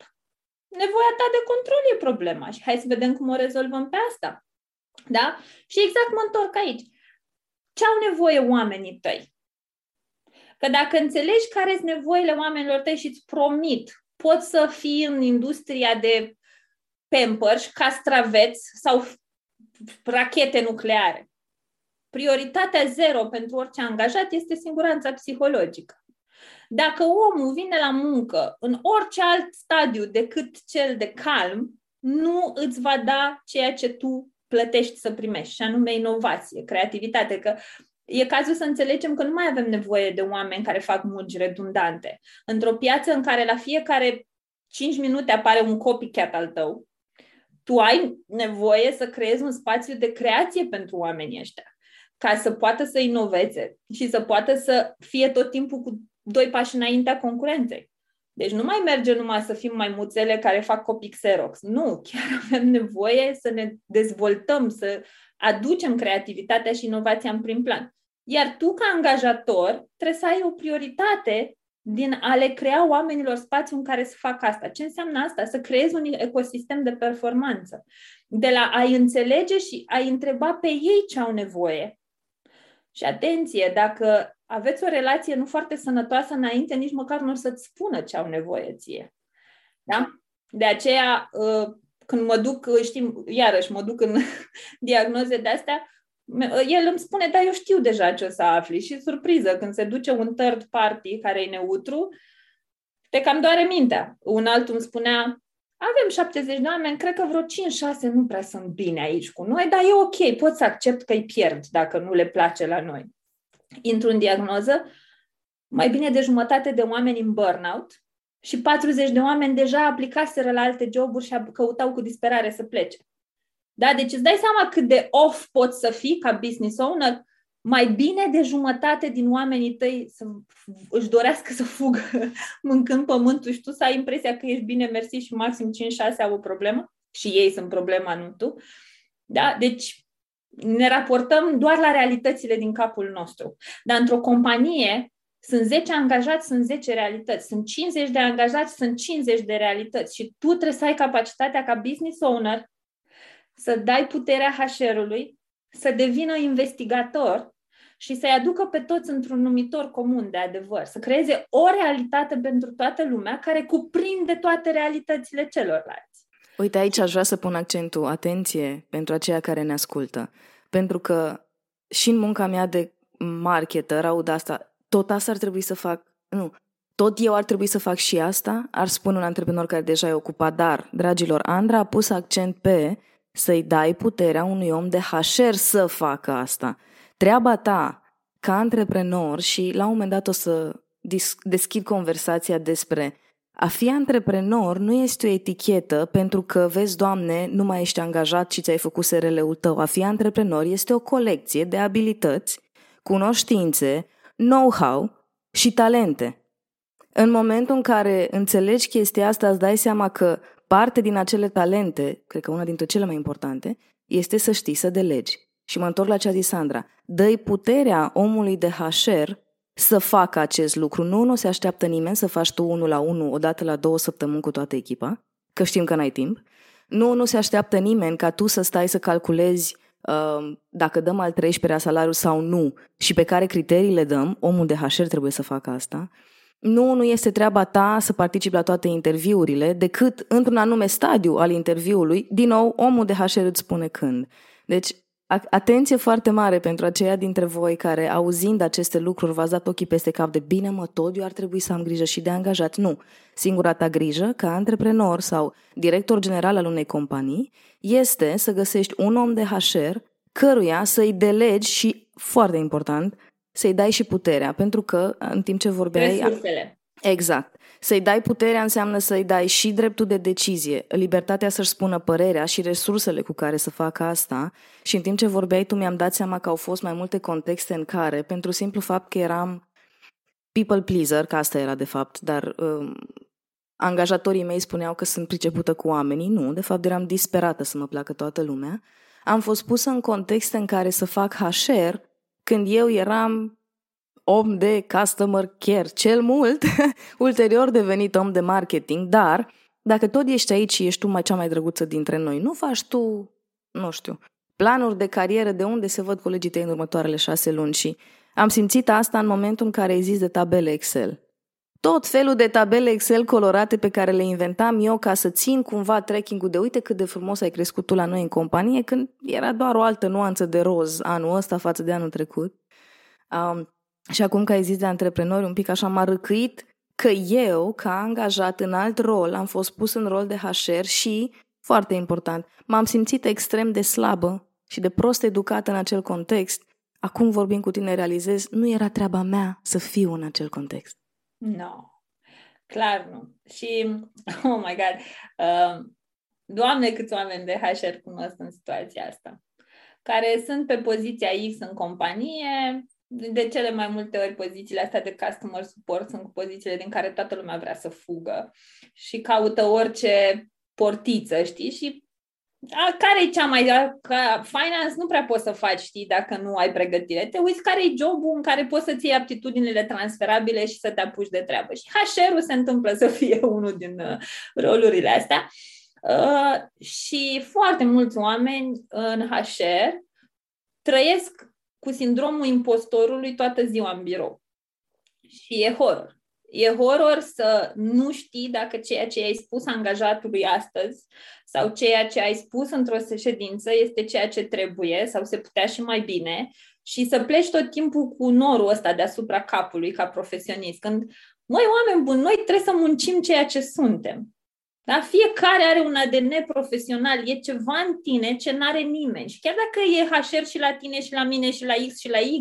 nevoia ta de control e problema și hai să vedem cum o rezolvăm pe asta. Da? Și exact mă întorc aici. Ce au nevoie oamenii tăi? Că dacă înțelegi care sunt nevoile oamenilor tăi și îți promit, poți să fii în industria de pampers, castraveți sau rachete nucleare. Prioritatea zero pentru orice angajat este siguranța psihologică. Dacă omul vine la muncă în orice alt stadiu decât cel de calm, nu îți va da ceea ce tu plătești să primești, și anume inovație, creativitate, că e cazul să înțelegem că nu mai avem nevoie de oameni care fac munci redundante. Într-o piață în care la fiecare 5 minute apare un copycat al tău, tu ai nevoie să creezi un spațiu de creație pentru oamenii ăștia, ca să poată să inoveze și să poată să fie tot timpul cu doi pași înaintea concurenței. Deci nu mai merge numai să fim mai muțele care fac copii Xerox. Nu, chiar avem nevoie să ne dezvoltăm, să aducem creativitatea și inovația în prim plan. Iar tu, ca angajator, trebuie să ai o prioritate din a le crea oamenilor spațiu în care să facă asta. Ce înseamnă asta? Să creezi un ecosistem de performanță. De la a-i înțelege și a-i întreba pe ei ce au nevoie. Și atenție, dacă aveți o relație nu foarte sănătoasă înainte, nici măcar nu o să-ți spună ce au nevoie ție. Da? De aceea, uh, când mă duc, uh, știm, iarăși mă duc în diagnoze de-astea, uh, el îmi spune, da, eu știu deja ce o să afli. Și surpriză, când se duce un third party care e neutru, te cam doare mintea. Un altul îmi spunea, avem 70 de oameni, cred că vreo 5-6 nu prea sunt bine aici cu noi, dar e ok, pot să accept că îi pierd dacă nu le place la noi intru în diagnoză, mai bine de jumătate de oameni în burnout și 40 de oameni deja aplicaseră la alte joburi și căutau cu disperare să plece. Da? Deci îți dai seama cât de off poți să fii ca business owner? Mai bine de jumătate din oamenii tăi să își dorească să fugă mâncând pământul și tu să ai impresia că ești bine, mersi și maxim 5-6 au o problemă și ei sunt problema, nu tu. Da? Deci ne raportăm doar la realitățile din capul nostru. Dar într-o companie sunt 10 angajați, sunt 10 realități. Sunt 50 de angajați, sunt 50 de realități. Și tu trebuie să ai capacitatea ca business owner să dai puterea HR-ului, să devină investigator și să-i aducă pe toți într-un numitor comun de adevăr, să creeze o realitate pentru toată lumea care cuprinde toate realitățile celorlalți. Uite, aici aș vrea să pun accentul, atenție, pentru aceia care ne ascultă. Pentru că și în munca mea de marketer aud asta, tot asta ar trebui să fac, nu, tot eu ar trebui să fac și asta, ar spune un antreprenor care deja e ocupat, dar, dragilor, Andra a pus accent pe să-i dai puterea unui om de HR să facă asta. Treaba ta, ca antreprenor, și la un moment dat o să deschid conversația despre a fi antreprenor nu este o etichetă pentru că, vezi, Doamne, nu mai ești angajat și ți-ai făcut SRL-ul tău. A fi antreprenor este o colecție de abilități, cunoștințe, know-how și talente. În momentul în care înțelegi chestia asta, îți dai seama că parte din acele talente, cred că una dintre cele mai importante, este să știi să delegi. Și mă întorc la ce a zis Sandra. Dă-i puterea omului de HR să facă acest lucru. Nu, nu se așteaptă nimeni să faci tu unul la unul odată la două săptămâni cu toată echipa, că știm că n-ai timp. Nu, nu se așteaptă nimeni ca tu să stai să calculezi uh, dacă dăm al 13-lea salariu sau nu și pe care criterii le dăm, omul de HR trebuie să facă asta. Nu, nu este treaba ta să participi la toate interviurile, decât într-un anume stadiu al interviului, din nou, omul de HR îți spune când. Deci, Atenție foarte mare pentru aceia dintre voi care, auzind aceste lucruri, v-ați dat ochii peste cap de bine, mă, tot eu ar trebui să am grijă și de angajat. Nu. Singura ta grijă, ca antreprenor sau director general al unei companii, este să găsești un om de HR căruia să-i delegi și, foarte important, să-i dai și puterea, pentru că în timp ce vorbeai... Resursele. Exact. Să-i dai puterea înseamnă să-i dai și dreptul de decizie, libertatea să-și spună părerea și resursele cu care să facă asta. Și în timp ce vorbeai tu mi-am dat seama că au fost mai multe contexte în care, pentru simplu fapt că eram people pleaser, că asta era de fapt, dar um, angajatorii mei spuneau că sunt pricepută cu oamenii. Nu, de fapt eram disperată să mă placă toată lumea. Am fost pusă în contexte în care să fac HR când eu eram om de customer care, cel mult, ulterior devenit om de marketing, dar dacă tot ești aici și ești tu mai cea mai drăguță dintre noi, nu faci tu, nu știu, planuri de carieră de unde se văd colegii tăi în următoarele șase luni și am simțit asta în momentul în care ai zis de tabele Excel. Tot felul de tabele Excel colorate pe care le inventam eu ca să țin cumva tracking-ul de uite cât de frumos ai crescut tu la noi în companie, când era doar o altă nuanță de roz anul ăsta față de anul trecut. Um, și acum că ai zis de antreprenori, un pic așa m-a răcâit că eu, ca angajat în alt rol, am fost pus în rol de HR și, foarte important, m-am simțit extrem de slabă și de prost educată în acel context. Acum vorbim cu tine, realizez, nu era treaba mea să fiu în acel context. Nu, no. clar nu. Și, oh my God, uh, Doamne, câți oameni de HR cunosc în situația asta, care sunt pe poziția X în companie, de cele mai multe ori pozițiile astea de customer support sunt pozițiile din care toată lumea vrea să fugă și caută orice portiță, știi? Și a, care e cea mai... Ca finance nu prea poți să faci, știi, dacă nu ai pregătire. Te uiți care e jobul în care poți să-ți iei aptitudinile transferabile și să te apuci de treabă. Și HR-ul se întâmplă să fie unul din uh, rolurile astea. Uh, și foarte mulți oameni în HR trăiesc cu sindromul impostorului toată ziua în birou. Și e horror. E horror să nu știi dacă ceea ce ai spus angajatului astăzi sau ceea ce ai spus într-o ședință este ceea ce trebuie sau se putea și mai bine și să pleci tot timpul cu norul ăsta deasupra capului ca profesionist. Când, noi oameni buni, noi trebuie să muncim ceea ce suntem. Da? Fiecare are un ADN profesional, e ceva în tine ce nu are nimeni. Și chiar dacă e HR și la tine și la mine și la X și la Y,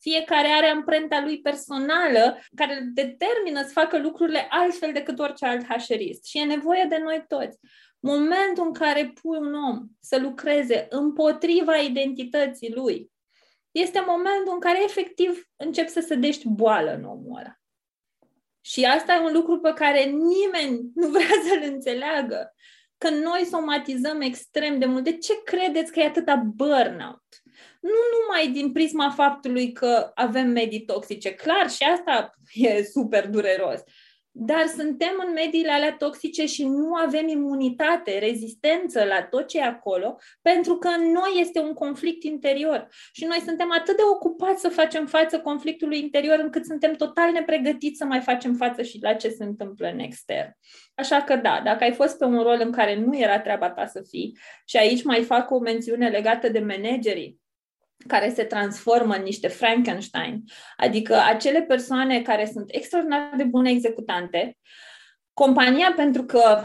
fiecare are amprenta lui personală care îl determină să facă lucrurile altfel decât orice alt HRist. Și e nevoie de noi toți. Momentul în care pui un om să lucreze împotriva identității lui, este momentul în care efectiv începi să sădești boală în omul ăla. Și asta e un lucru pe care nimeni nu vrea să-l înțeleagă. Că noi somatizăm extrem de mult. De ce credeți că e atâta burnout? Nu numai din prisma faptului că avem medii toxice. Clar, și asta e super dureros. Dar suntem în mediile alea toxice și nu avem imunitate, rezistență la tot ce e acolo, pentru că în noi este un conflict interior. Și noi suntem atât de ocupați să facem față conflictului interior, încât suntem total nepregătiți să mai facem față și la ce se întâmplă în extern. Așa că da, dacă ai fost pe un rol în care nu era treaba ta să fii, și aici mai fac o mențiune legată de managerii, care se transformă în niște Frankenstein, adică acele persoane care sunt extraordinar de bune executante, compania pentru că,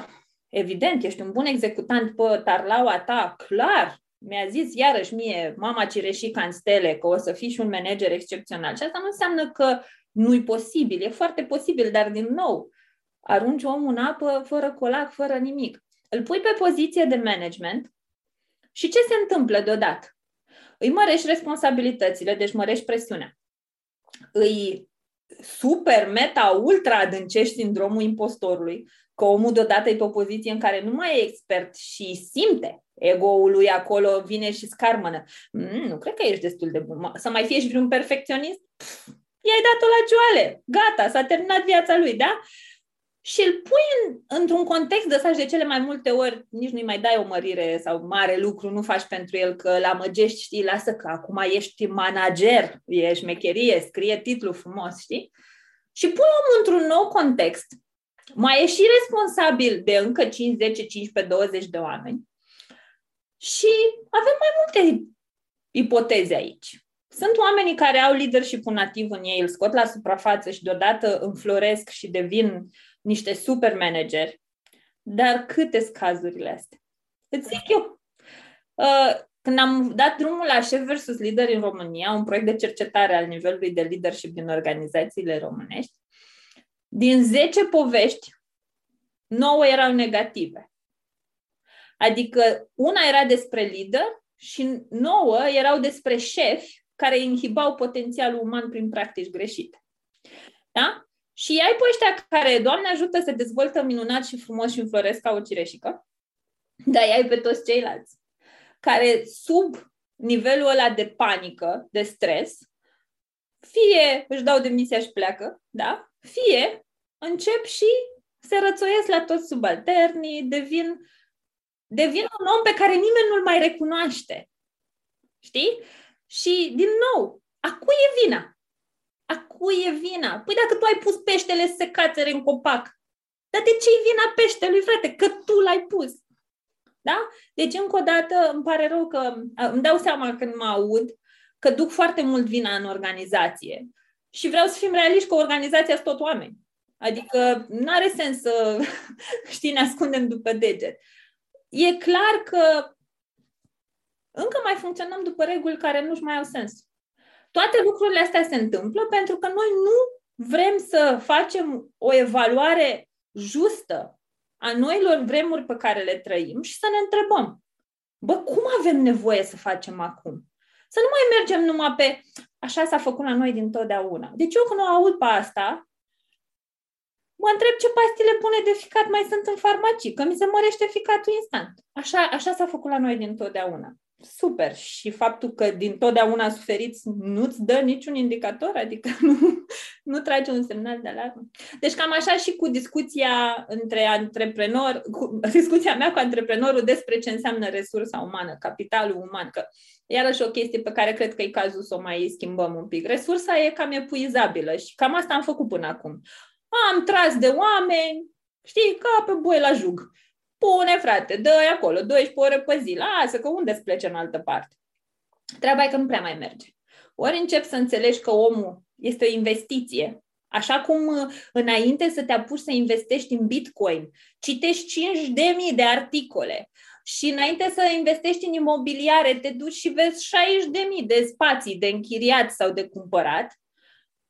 evident, ești un bun executant pe tarlaua ta, clar, mi-a zis iarăși mie mama Cireșica în stele că o să fii și un manager excepțional. Și asta nu înseamnă că nu-i posibil, e foarte posibil, dar din nou, arunci omul în apă fără colac, fără nimic. Îl pui pe poziție de management și ce se întâmplă deodată? Îi mărești responsabilitățile, deci mărești presiunea. Îi super, meta, ultra adâncești sindromul impostorului, că omul deodată e pe o poziție în care nu mai e expert și simte ego-ul lui acolo, vine și scarmănă. Mm, nu cred că ești destul de bun. Să mai fie și vreun perfecționist? Pff, i-ai dat-o la joale. Gata, s-a terminat viața lui, da? Și îl pui în, într-un context de de cele mai multe ori nici nu-i mai dai o mărire sau mare lucru, nu faci pentru el că la măgești, știi, lasă că acum ești manager, ești șmecherie, scrie titlul frumos, știi? Și pui omul într-un nou context, mai e și responsabil de încă 5, 10, 15, 20 de oameni și avem mai multe ipoteze aici. Sunt oamenii care au leadership nativ în ei, îl scot la suprafață și deodată înfloresc și devin niște super manageri, dar câte sunt cazurile astea? Îți zic eu. Uh, când am dat drumul la șef versus lider în România, un proiect de cercetare al nivelului de leadership din organizațiile românești, din 10 povești, 9 erau negative. Adică una era despre lider și 9 erau despre șefi care inhibau potențialul uman prin practici greșite. Da? Și ai pe ăștia care, Doamne ajută, se dezvoltă minunat și frumos și înfloresc ca o cireșică, dar ai pe toți ceilalți care sub nivelul ăla de panică, de stres, fie își dau demisia și pleacă, da? Fie încep și se rățoiesc la toți subalternii, devin, devin un om pe care nimeni nu-l mai recunoaște. Știi? Și, din nou, a cui e vina? A cui e vina? Păi dacă tu ai pus peștele să se cațere în copac, dar de ce e vina peștelui, frate? Că tu l-ai pus. Da? Deci, încă o dată, îmi pare rău că îmi dau seama când mă aud că duc foarte mult vina în organizație. Și vreau să fim realiști că organizația sunt tot oameni. Adică nu are sens să, știi, ne ascundem după deget. E clar că încă mai funcționăm după reguli care nu-și mai au sens. Toate lucrurile astea se întâmplă pentru că noi nu vrem să facem o evaluare justă a noilor vremuri pe care le trăim și să ne întrebăm, bă, cum avem nevoie să facem acum? Să nu mai mergem numai pe așa s-a făcut la noi din totdeauna. Deci eu când o aud pe asta, mă întreb ce pastile pune de ficat mai sunt în farmacii, că mi se mărește ficatul instant. Așa, așa s-a făcut la noi din totdeauna super. Și faptul că din totdeauna suferiți nu-ți dă niciun indicator, adică nu, nu trage un semnal de alarmă. Deci cam așa și cu discuția între antreprenor, cu discuția mea cu antreprenorul despre ce înseamnă resursa umană, capitalul uman, că iarăși o chestie pe care cred că e cazul să o mai schimbăm un pic. Resursa e cam epuizabilă și cam asta am făcut până acum. Am tras de oameni, știi, ca pe boi la jug. Pune, frate, dă acolo 12 ore pe zi, lasă că unde să plece în altă parte. Treaba e că nu prea mai merge. Ori încep să înțelegi că omul este o investiție. Așa cum uh, înainte să te apuci să investești în Bitcoin, citești 5.000 de articole și înainte să investești în imobiliare, te duci și vezi 60.000 de spații de închiriat sau de cumpărat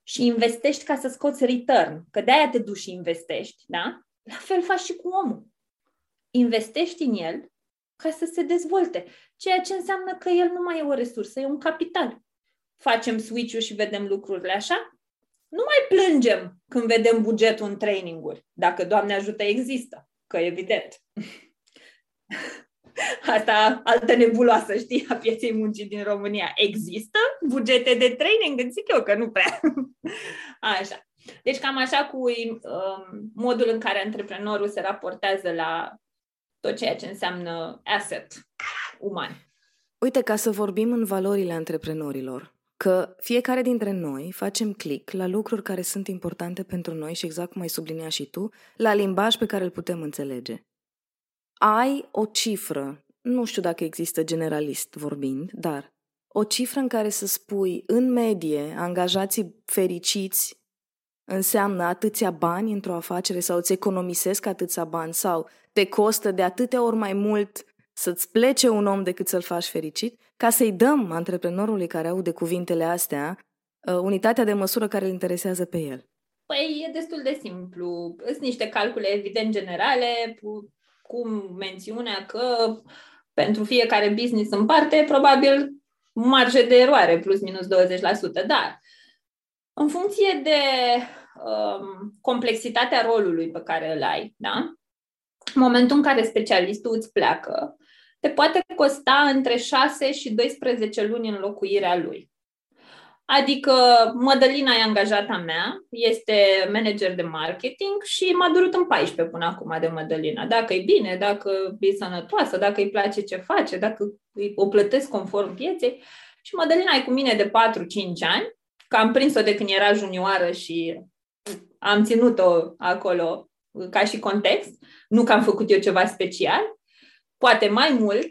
și investești ca să scoți return, că de-aia te duci și investești, da? La fel faci și cu omul investești în el ca să se dezvolte. Ceea ce înseamnă că el nu mai e o resursă, e un capital. Facem switch-ul și vedem lucrurile așa? Nu mai plângem când vedem bugetul în traininguri, dacă, Doamne ajută, există, că evident. Asta altă nebuloasă, știi, a pieței muncii din România. Există bugete de training? Îți zic eu că nu prea. Așa. Deci cam așa cu um, modul în care antreprenorul se raportează la tot ceea ce înseamnă asset uman. Uite, ca să vorbim în valorile antreprenorilor, că fiecare dintre noi facem click la lucruri care sunt importante pentru noi și exact cum ai sublinia și tu, la limbaj pe care îl putem înțelege. Ai o cifră, nu știu dacă există generalist vorbind, dar o cifră în care să spui, în medie, angajații fericiți înseamnă atâția bani într-o afacere sau îți economisesc atâția bani sau te costă de atâtea ori mai mult să-ți plece un om decât să-l faci fericit, ca să-i dăm antreprenorului care aude cuvintele astea uh, unitatea de măsură care îl interesează pe el? Păi e destul de simplu. Sunt niște calcule evident generale, cu mențiunea că pentru fiecare business în parte, probabil marge de eroare plus minus 20%, dar în funcție de um, complexitatea rolului pe care îl ai, da? în momentul în care specialistul îți pleacă, te poate costa între 6 și 12 luni înlocuirea lui. Adică Mădălina e angajata mea, este manager de marketing și m-a durut în 14 până acum de Mădălina. Dacă e bine, dacă e sănătoasă, dacă îi place ce face, dacă o plătesc conform pieței. Și Mădălina e cu mine de 4-5 ani, că am prins-o de când era junioară și am ținut-o acolo ca și context, nu că am făcut eu ceva special, poate mai mult,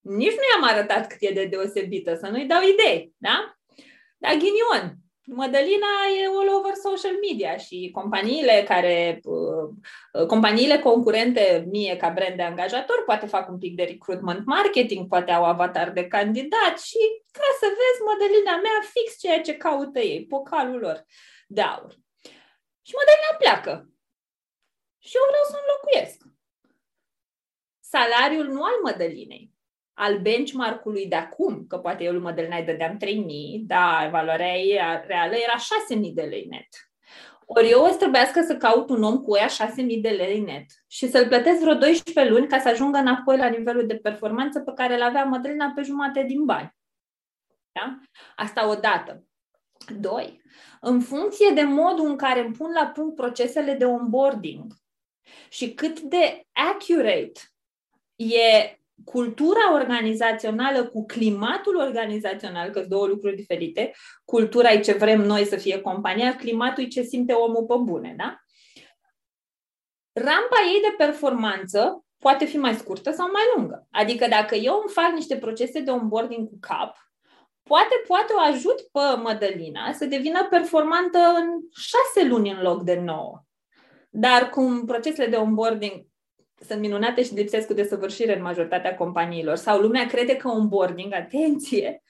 nici nu i-am arătat cât e de deosebită, să nu-i dau idei, da? Dar ghinion, Mădălina e all over social media și companiile care, uh, companiile concurente mie ca brand de angajator poate fac un pic de recruitment marketing, poate au avatar de candidat și ca să vezi Mădălina mea fix ceea ce caută ei, pocalul lor de aur. Și Mădălina pleacă și eu vreau să înlocuiesc. Salariul nu al Mădălinei, al benchmark-ului de acum, că poate eu lui Mădălina îi dădeam 3.000, da, valoarea ei reală era 6.000 de lei net. Ori eu o să trebuiască să caut un om cu ea 6.000 de lei net și să-l plătesc vreo 12 luni ca să ajungă înapoi la nivelul de performanță pe care îl avea Mădălina pe jumate din bani. Da? Asta o dată. Doi, în funcție de modul în care îmi pun la punct procesele de onboarding și cât de accurate e cultura organizațională cu climatul organizațional, că sunt două lucruri diferite. Cultura e ce vrem noi să fie compania, climatul e ce simte omul pe bune, da? Rampa ei de performanță poate fi mai scurtă sau mai lungă. Adică dacă eu îmi fac niște procese de onboarding cu cap, poate, poate o ajut pe Mădălina să devină performantă în șase luni în loc de nouă. Dar cum procesele de onboarding sunt minunate și lipsesc cu desăvârșire în majoritatea companiilor, sau lumea crede că onboarding, atenție,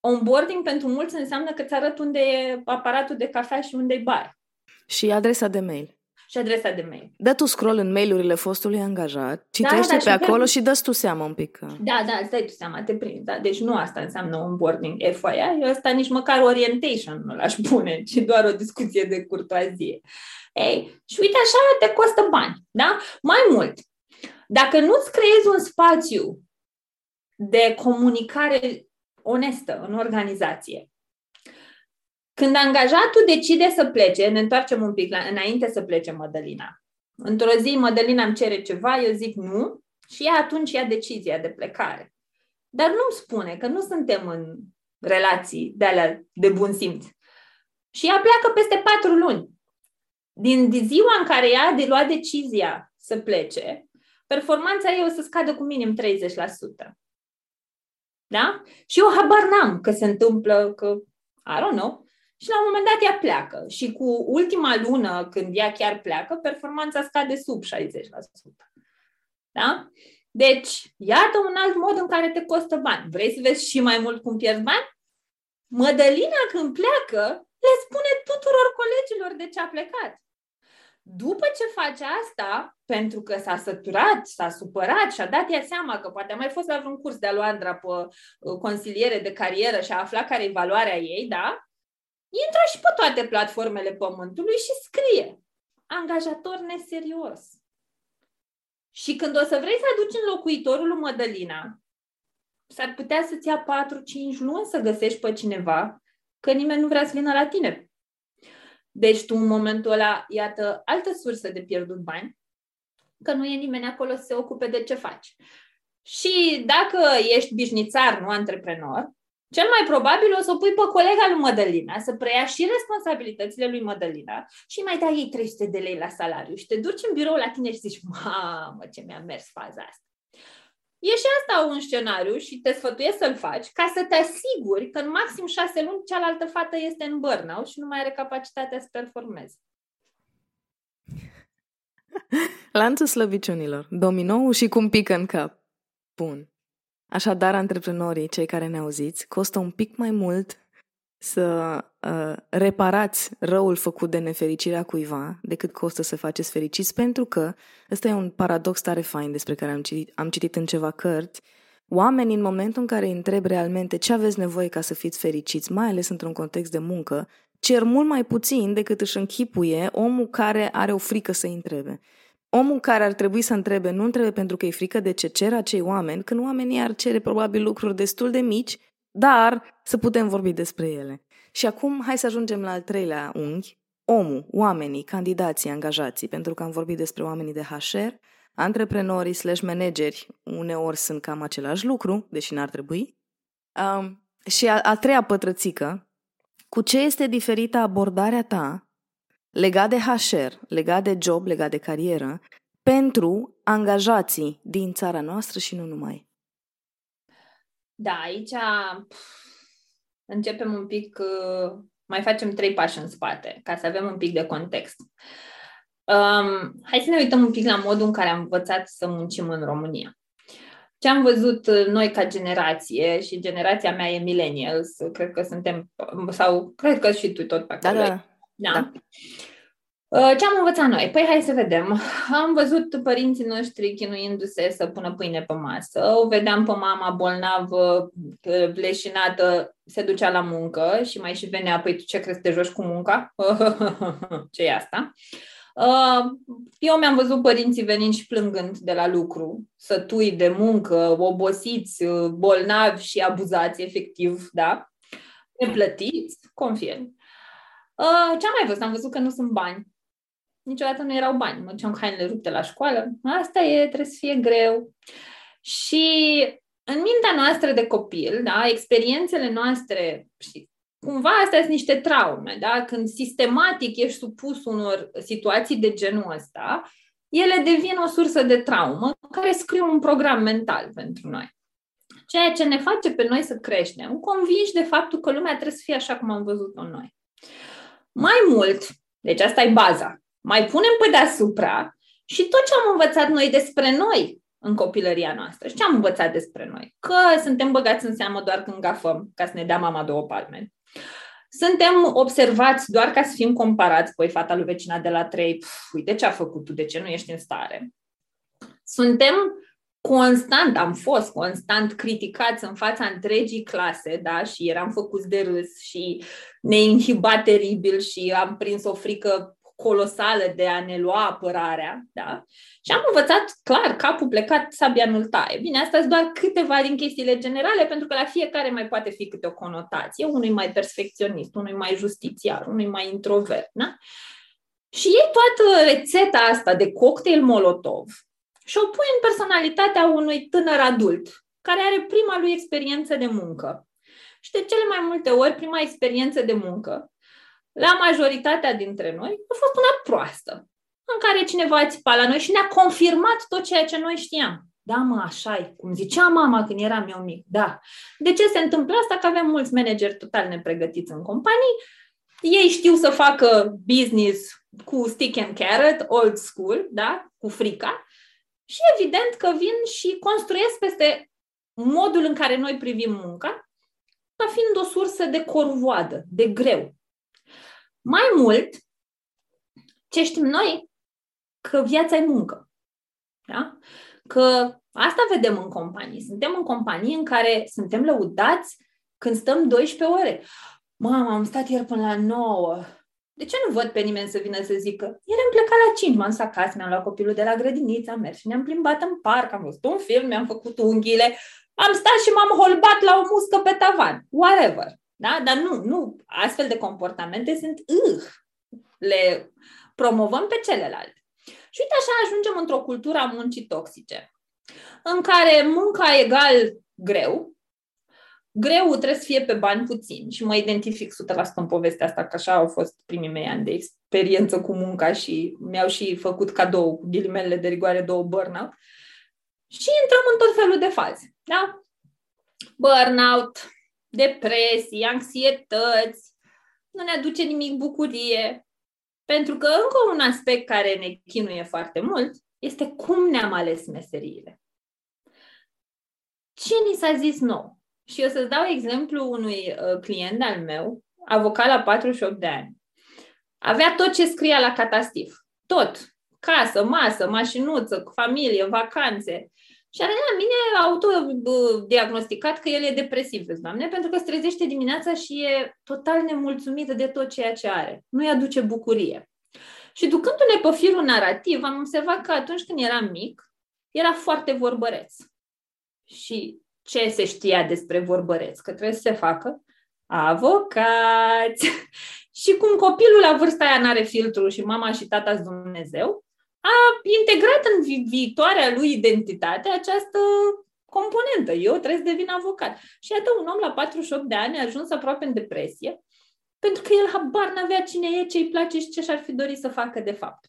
onboarding pentru mulți înseamnă că îți arăt unde e aparatul de cafea și unde e bar. Și adresa de mail și adresa de mail. Dă tu scroll în mailurile fostului angajat, citește da, da, pe acolo și dă tu seama un pic. Da, da, stai tu seama, te prinzi. Da? Deci nu asta înseamnă onboarding FYI, asta nici măcar orientation nu l-aș pune, ci doar o discuție de curtoazie. Ei, și uite așa te costă bani, da? Mai mult, dacă nu-ți creezi un spațiu de comunicare onestă în organizație, când angajatul decide să plece, ne întoarcem un pic la, înainte să plece Mădălina. Într-o zi Mădălina îmi cere ceva, eu zic nu și ea atunci ia decizia de plecare. Dar nu-mi spune că nu suntem în relații de alea de bun simț. Și ea pleacă peste patru luni. Din ziua în care ea a de luat decizia să plece, performanța ei o să scadă cu minim 30%. Da? Și eu habar n-am că se întâmplă, că, I don't know, și la un moment dat ea pleacă. Și cu ultima lună, când ea chiar pleacă, performanța scade sub 60%. Da? Deci, iată un alt mod în care te costă bani. Vrei să vezi și mai mult cum pierzi bani? Mădălina când pleacă, le spune tuturor colegilor de ce a plecat. După ce face asta, pentru că s-a săturat, s-a supărat și a dat ea seama că poate a mai fost la vreun curs de-a lui Andra pe uh, consiliere de carieră și a aflat care e valoarea ei, da? intră și pe toate platformele pământului și scrie angajator neserios. Și când o să vrei să aduci în locuitorul lui Mădălina, s-ar putea să-ți ia 4-5 luni să găsești pe cineva, că nimeni nu vrea să vină la tine. Deci tu în momentul ăla, iată, altă sursă de pierdut bani, că nu e nimeni acolo să se ocupe de ce faci. Și dacă ești bișnițar, nu antreprenor, cel mai probabil o să o pui pe colega lui Mădălina să preia și responsabilitățile lui Mădălina și mai dai ei 300 de lei la salariu și te duci în birou la tine și zici, mamă, ce mi-a mers faza asta. E și asta un scenariu și te sfătuiesc să-l faci ca să te asiguri că în maxim șase luni cealaltă fată este în burnout și nu mai are capacitatea să performeze. Lanțul slăbiciunilor, dominou și cum pică în cap. Bun. Așadar, antreprenorii, cei care ne auziți, costă un pic mai mult să uh, reparați răul făcut de nefericirea cuiva decât costă să faceți fericiți, pentru că ăsta e un paradox tare fain despre care am citit, am citit în ceva cărți. Oamenii, în momentul în care îi întreb realmente ce aveți nevoie ca să fiți fericiți, mai ales într-un context de muncă, cer mult mai puțin decât își închipuie omul care are o frică să-i întrebe omul care ar trebui să întrebe nu întrebe pentru că e frică de ce cer acei oameni, când oamenii ar cere probabil lucruri destul de mici, dar să putem vorbi despre ele. Și acum hai să ajungem la al treilea unghi, omul, oamenii, candidații, angajații, pentru că am vorbit despre oamenii de HR, antreprenorii slash manageri uneori sunt cam același lucru, deși n-ar trebui. Um, și a, a treia pătrățică, cu ce este diferită abordarea ta legat de HR, legat de job, legat de carieră, pentru angajații din țara noastră și nu numai. Da, aici începem un pic, uh, mai facem trei pași în spate, ca să avem un pic de context. Um, hai să ne uităm un pic la modul în care am învățat să muncim în România. Ce am văzut uh, noi ca generație, și generația mea e millennials, cred că suntem, sau cred că și tu tot pe acolo. Da, da. Da. da. Uh, ce am învățat noi? Păi hai să vedem. Am văzut părinții noștri chinuindu-se să pună pâine pe masă. O vedeam pe mama bolnavă, leșinată, se ducea la muncă și mai și venea, păi tu ce crezi, te joci cu munca? ce e asta? Uh, eu mi-am văzut părinții venind și plângând de la lucru, sătui de muncă, obosiți, bolnavi și abuzați, efectiv, da? Neplătiți, confirm. Uh, ce am mai văzut? Am văzut că nu sunt bani niciodată nu erau bani. Mă duceam cu hainele rupte la școală. Asta e, trebuie să fie greu. Și în mintea noastră de copil, da, experiențele noastre și cumva astea sunt niște traume, da? Când sistematic ești supus unor situații de genul ăsta, ele devin o sursă de traumă care scriu un program mental pentru noi. Ceea ce ne face pe noi să creștem, convinși de faptul că lumea trebuie să fie așa cum am văzut-o noi. Mai mult, deci asta e baza, mai punem pe deasupra și tot ce am învățat noi despre noi în copilăria noastră. Și ce am învățat despre noi? Că suntem băgați în seamă doar când gafăm, ca să ne dea mama două palme. Suntem observați doar ca să fim comparați. Păi, fata lui vecina de la trei, pf, uite ce a făcut tu, de ce nu ești în stare? Suntem constant, am fost constant criticați în fața întregii clase, da, și eram făcuți de râs și ne inhiba teribil și am prins o frică colosală de a ne lua apărarea, da? Și am învățat, clar, capul plecat, sabia nu taie. Bine, astea sunt doar câteva din chestiile generale, pentru că la fiecare mai poate fi câte o conotație. Unui mai perfecționist, unui mai justițiar, unui mai introvert, da? Și iei toată rețeta asta de cocktail Molotov și o pui în personalitatea unui tânăr adult, care are prima lui experiență de muncă. Și de cele mai multe ori, prima experiență de muncă la majoritatea dintre noi, a fost una proastă, în care cineva a țipat la noi și ne-a confirmat tot ceea ce noi știam. Da, mă, așa e, cum zicea mama când eram eu mic, da. De ce se întâmplă asta? Că avem mulți manageri total nepregătiți în companii, ei știu să facă business cu stick and carrot, old school, da, cu frica, și evident că vin și construiesc peste modul în care noi privim munca, ca fiind o sursă de corvoadă, de greu, mai mult, ce știm noi? Că viața e muncă. Da? Că asta vedem în companii. Suntem în companii în care suntem lăudați când stăm 12 ore. Mama, am stat ieri până la 9. De ce nu văd pe nimeni să vină să zică, ieri am plecat la 5, m-am dus acasă, mi-am luat copilul de la grădiniță, am mers și ne-am plimbat în parc, am văzut un film, mi-am făcut unghiile, am stat și m-am holbat la o muscă pe tavan. Whatever. Da? Dar nu, nu. Astfel de comportamente sunt uh, le promovăm pe celelalte. Și uite așa ajungem într-o cultură a muncii toxice, în care munca egal greu, greu trebuie să fie pe bani puțini și mă identific 100% în povestea asta, că așa au fost primii mei ani de experiență cu munca și mi-au și făcut cadou cu ghilimele de rigoare două burnout. Și intrăm în tot felul de faze. Da? Burnout, depresii, anxietăți, nu ne aduce nimic bucurie. Pentru că încă un aspect care ne chinuie foarte mult este cum ne-am ales meseriile. Ce ni s-a zis nou? Și eu să-ți dau exemplu unui uh, client al meu, avocat la 48 de ani. Avea tot ce scria la catastif. Tot. Casă, masă, mașinuță, familie, vacanțe. Și are la mine autodiagnosticat că el e depresiv, vezi, doamne, pentru că se trezește dimineața și e total nemulțumit de tot ceea ce are. Nu-i aduce bucurie. Și ducându-ne pe firul narrativ, am observat că atunci când era mic, era foarte vorbăreț. Și ce se știa despre vorbăreț? Că trebuie să se facă avocați. și cum copilul la vârsta aia n-are filtru și mama și tata Dumnezeu, a integrat în vi- viitoarea lui identitate această componentă. Eu trebuie să devin avocat. Și iată, un om la 48 de ani a ajuns aproape în depresie, pentru că el habar n-avea cine e, ce îi place și ce și-ar fi dorit să facă de fapt.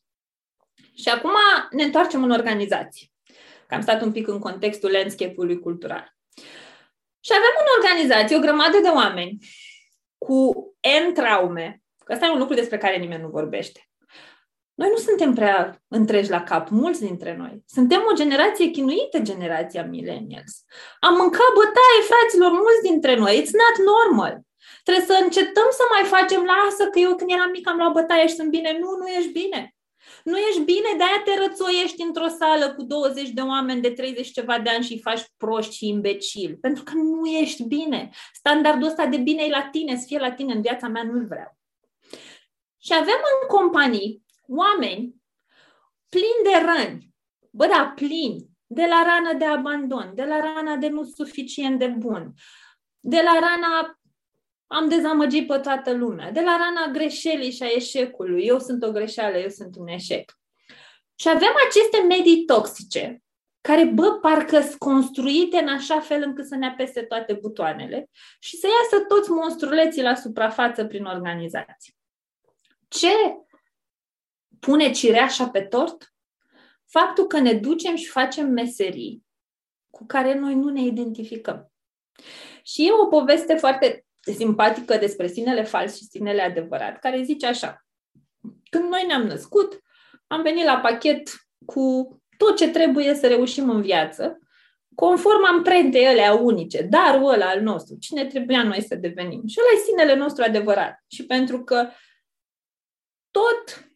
Și acum ne întoarcem în organizație. Că am stat un pic în contextul landscape-ului cultural. Și avem în organizație o grămadă de oameni cu N traume, că asta e un lucru despre care nimeni nu vorbește. Noi nu suntem prea întregi la cap, mulți dintre noi. Suntem o generație chinuită, generația millennials. Am mâncat bătaie, fraților, mulți dintre noi. It's not normal. Trebuie să încetăm să mai facem, lasă că eu când eram mic am luat bătaie și sunt bine. Nu, nu ești bine. Nu ești bine, de-aia te rățoiești într-o sală cu 20 de oameni de 30 ceva de ani și îi faci proști și imbecil. Pentru că nu ești bine. Standardul ăsta de bine e la tine, să fie la tine în viața mea, nu-l vreau. Și avem în companii oameni plini de răni, bă, da, plini, de la rană de abandon, de la rana de nu suficient de bun, de la rana am dezamăgit pe toată lumea. De la rana greșelii și a eșecului. Eu sunt o greșeală, eu sunt un eșec. Și avem aceste medii toxice, care, bă, parcă sunt construite în așa fel încât să ne apese toate butoanele și să iasă toți monstruleții la suprafață prin organizație. Ce pune cireașa pe tort? Faptul că ne ducem și facem meserii cu care noi nu ne identificăm. Și e o poveste foarte simpatică despre sinele fals și sinele adevărat, care zice așa. Când noi ne-am născut, am venit la pachet cu tot ce trebuie să reușim în viață, conform amprentei alea unice, darul ăla al nostru, cine trebuia noi să devenim. Și ăla e sinele nostru adevărat. Și pentru că tot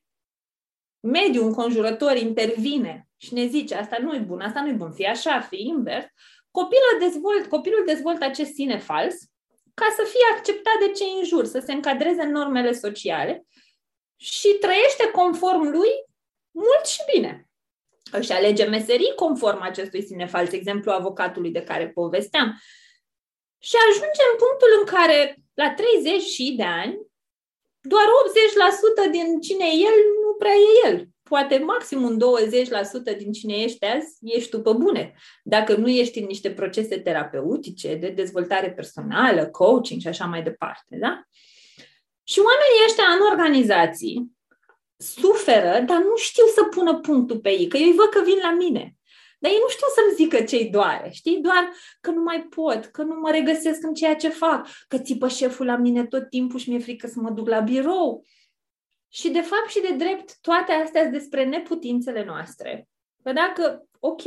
mediul înconjurător intervine și ne zice asta nu e bun, asta nu e bun, fie așa, fie invers, copilul, dezvolt, copilul dezvoltă acest sine fals ca să fie acceptat de cei în jur, să se încadreze în normele sociale și trăiește conform lui mult și bine. Își alege meserii conform acestui sine fals, exemplu avocatului de care povesteam. Și ajunge în punctul în care, la 30 și de ani, doar 80% din cine e el nu prea e el. Poate maximum 20% din cine ești azi, ești tu pe bune. Dacă nu ești în niște procese terapeutice, de dezvoltare personală, coaching și așa mai departe. Da? Și oamenii ăștia în organizații suferă, dar nu știu să pună punctul pe ei, că eu îi văd că vin la mine. Dar ei nu știu să-mi zică ce-i doare, știi? Doar că nu mai pot, că nu mă regăsesc în ceea ce fac, că țipă șeful la mine tot timpul și mi-e frică să mă duc la birou. Și de fapt și de drept, toate astea sunt despre neputințele noastre. Că dacă, ok,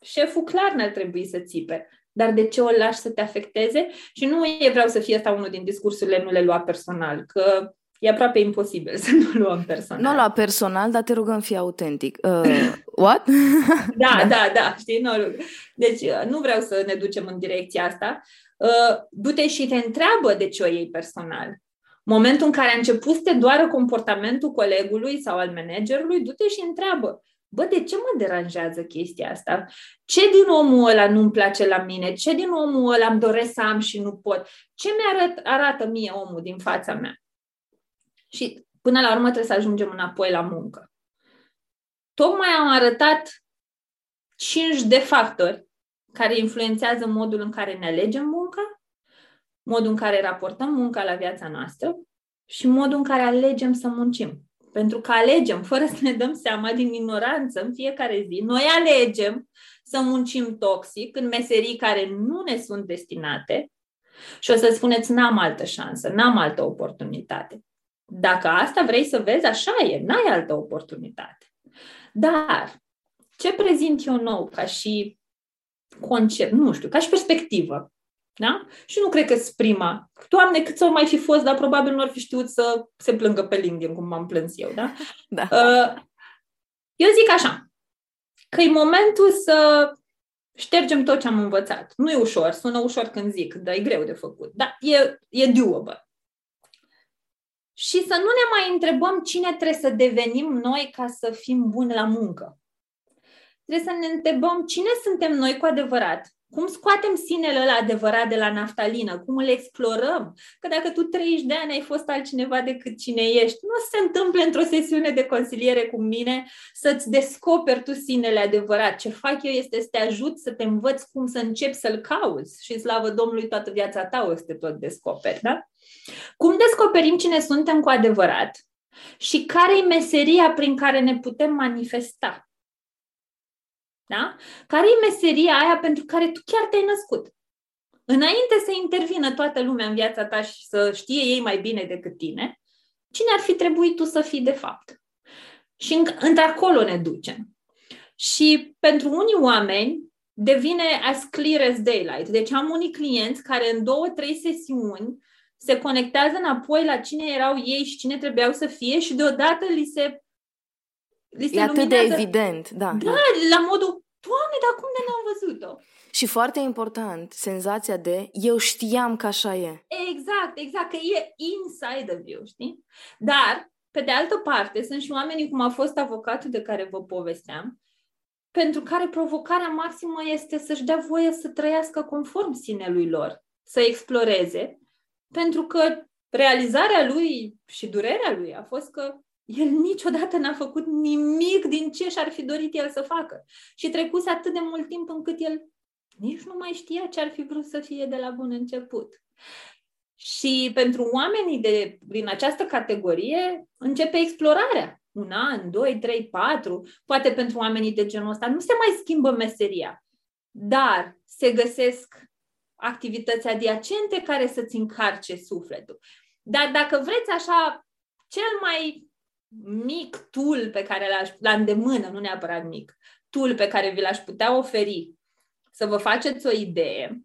șeful clar n-ar trebui să țipe, dar de ce o lași să te afecteze? Și nu e vreau să fie asta unul din discursurile nu le lua personal, că e aproape imposibil să nu luăm personal. Nu lua personal, dar te rugăm fi autentic. Uh, what? da, da, da, da, știi? Nu, deci uh, nu vreau să ne ducem în direcția asta. Uh, du-te și te întreabă de ce o iei personal. Momentul în care a început să te doară comportamentul colegului sau al managerului, du-te și întreabă. Bă, de ce mă deranjează chestia asta? Ce din omul ăla nu-mi place la mine? Ce din omul ăla îmi doresc să am și nu pot? Ce mi arată mie omul din fața mea? Și până la urmă trebuie să ajungem înapoi la muncă. Tocmai am arătat cinci de factori care influențează modul în care ne alegem munca, modul în care raportăm munca la viața noastră și modul în care alegem să muncim. Pentru că alegem, fără să ne dăm seama din ignoranță în fiecare zi, noi alegem să muncim toxic în meserii care nu ne sunt destinate și o să spuneți, n-am altă șansă, n-am altă oportunitate. Dacă asta vrei să vezi, așa e, n-ai altă oportunitate. Dar ce prezint eu nou ca și concept, nu știu, ca și perspectivă, da? Și nu cred că sunt prima. Doamne, cât să mai fi fost, dar probabil nu ar fi știut să se plângă pe LinkedIn, cum m-am plâns eu, da? da. Uh, eu zic așa, că e momentul să ștergem tot ce am învățat. Nu e ușor, sună ușor când zic, dar e greu de făcut. Dar e, e doable și să nu ne mai întrebăm cine trebuie să devenim noi ca să fim buni la muncă. Trebuie să ne întrebăm cine suntem noi cu adevărat, cum scoatem sinele ăla adevărat de la naftalină, cum îl explorăm. Că dacă tu 30 de ani ai fost altcineva decât cine ești, nu se întâmplă într-o sesiune de consiliere cu mine să-ți descoperi tu sinele adevărat. Ce fac eu este să te ajut să te învăț cum să începi să-l cauți și slavă Domnului toată viața ta o să te tot descoperi, da? Cum descoperim cine suntem cu adevărat și care e meseria prin care ne putem manifesta? Da? Care e meseria aia pentru care tu chiar te-ai născut? Înainte să intervină toată lumea în viața ta și să știe ei mai bine decât tine, cine ar fi trebuit tu să fii de fapt? Și într-acolo ne ducem. Și pentru unii oameni devine as clear as daylight. Deci am unii clienți care în două, trei sesiuni se conectează înapoi la cine erau ei și cine trebuiau să fie și deodată li se li se E atât de evident, da. Da, la modul, Doamne, dar cum de n-am văzut-o? Și foarte important, senzația de eu știam că așa e. Exact, exact, că e inside of you, știi? Dar, pe de altă parte, sunt și oamenii cum a fost avocatul de care vă povesteam, pentru care provocarea maximă este să-și dea voie să trăiască conform sinelui lor, să exploreze pentru că realizarea lui și durerea lui a fost că el niciodată n-a făcut nimic din ce și-ar fi dorit el să facă. Și trecuse atât de mult timp încât el nici nu mai știa ce ar fi vrut să fie de la bun început. Și pentru oamenii de, din această categorie începe explorarea. Un an, doi, trei, patru. Poate pentru oamenii de genul ăsta nu se mai schimbă meseria, dar se găsesc activități adiacente care să-ți încarce sufletul. Dar dacă vreți așa, cel mai mic tool pe care l-aș, la îndemână, nu neapărat mic, tool pe care vi l-aș putea oferi să vă faceți o idee,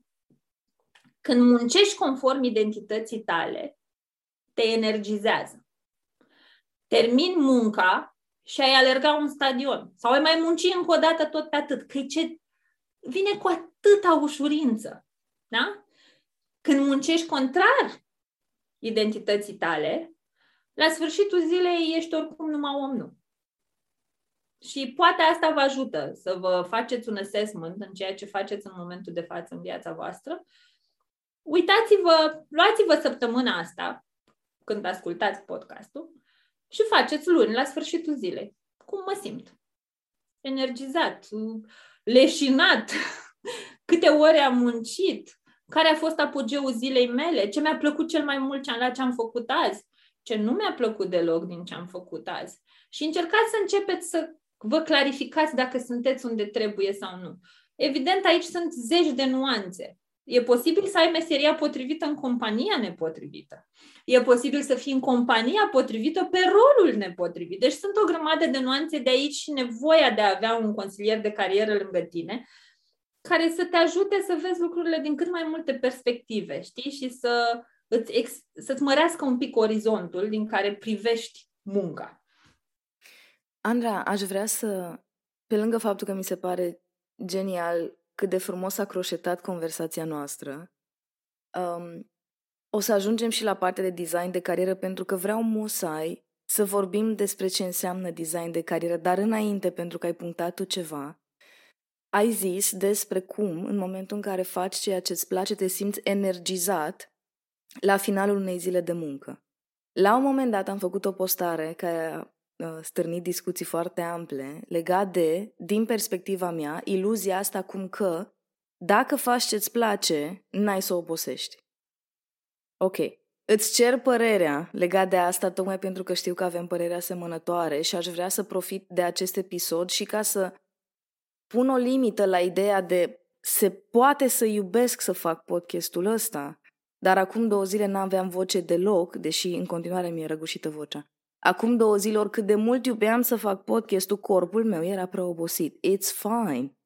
când muncești conform identității tale, te energizează. Termin munca și ai alerga un stadion. Sau ai mai munci încă o dată tot pe atât. Că ce vine cu atâta ușurință. Da? Când muncești contrar identității tale, la sfârșitul zilei ești oricum numai om nu. Și poate asta vă ajută să vă faceți un assessment în ceea ce faceți în momentul de față în viața voastră. Uitați-vă, luați-vă săptămâna asta, când ascultați podcastul, și faceți luni, la sfârșitul zilei. Cum mă simt? Energizat, leșinat, câte ore am muncit, care a fost apogeul zilei mele, ce mi-a plăcut cel mai mult la ce am făcut azi, ce nu mi-a plăcut deloc din ce am făcut azi. Și încercați să începeți să vă clarificați dacă sunteți unde trebuie sau nu. Evident, aici sunt zeci de nuanțe. E posibil să ai meseria potrivită în compania nepotrivită. E posibil să fii în compania potrivită pe rolul nepotrivit. Deci sunt o grămadă de nuanțe de aici și nevoia de a avea un consilier de carieră lângă tine care să te ajute să vezi lucrurile din cât mai multe perspective, știi? Și să îți ex- să-ți mărească un pic orizontul din care privești munca. Andra, aș vrea să, pe lângă faptul că mi se pare genial cât de frumos a croșetat conversația noastră, um, o să ajungem și la partea de design de carieră pentru că vreau musai să vorbim despre ce înseamnă design de carieră, dar înainte, pentru că ai punctat tu ceva, ai zis despre cum, în momentul în care faci ceea ce îți place, te simți energizat la finalul unei zile de muncă. La un moment dat am făcut o postare care a stârnit discuții foarte ample legat de, din perspectiva mea, iluzia asta cum că dacă faci ce-ți place, n-ai să o obosești. Ok. Îți cer părerea legat de asta tocmai pentru că știu că avem părerea asemănătoare și aș vrea să profit de acest episod și ca să pun o limită la ideea de se poate să iubesc să fac podcastul ăsta, dar acum două zile n-aveam voce deloc, deși în continuare mi-e răgușită vocea. Acum două zile, oricât de mult iubeam să fac podcastul, corpul meu era prea obosit. It's fine.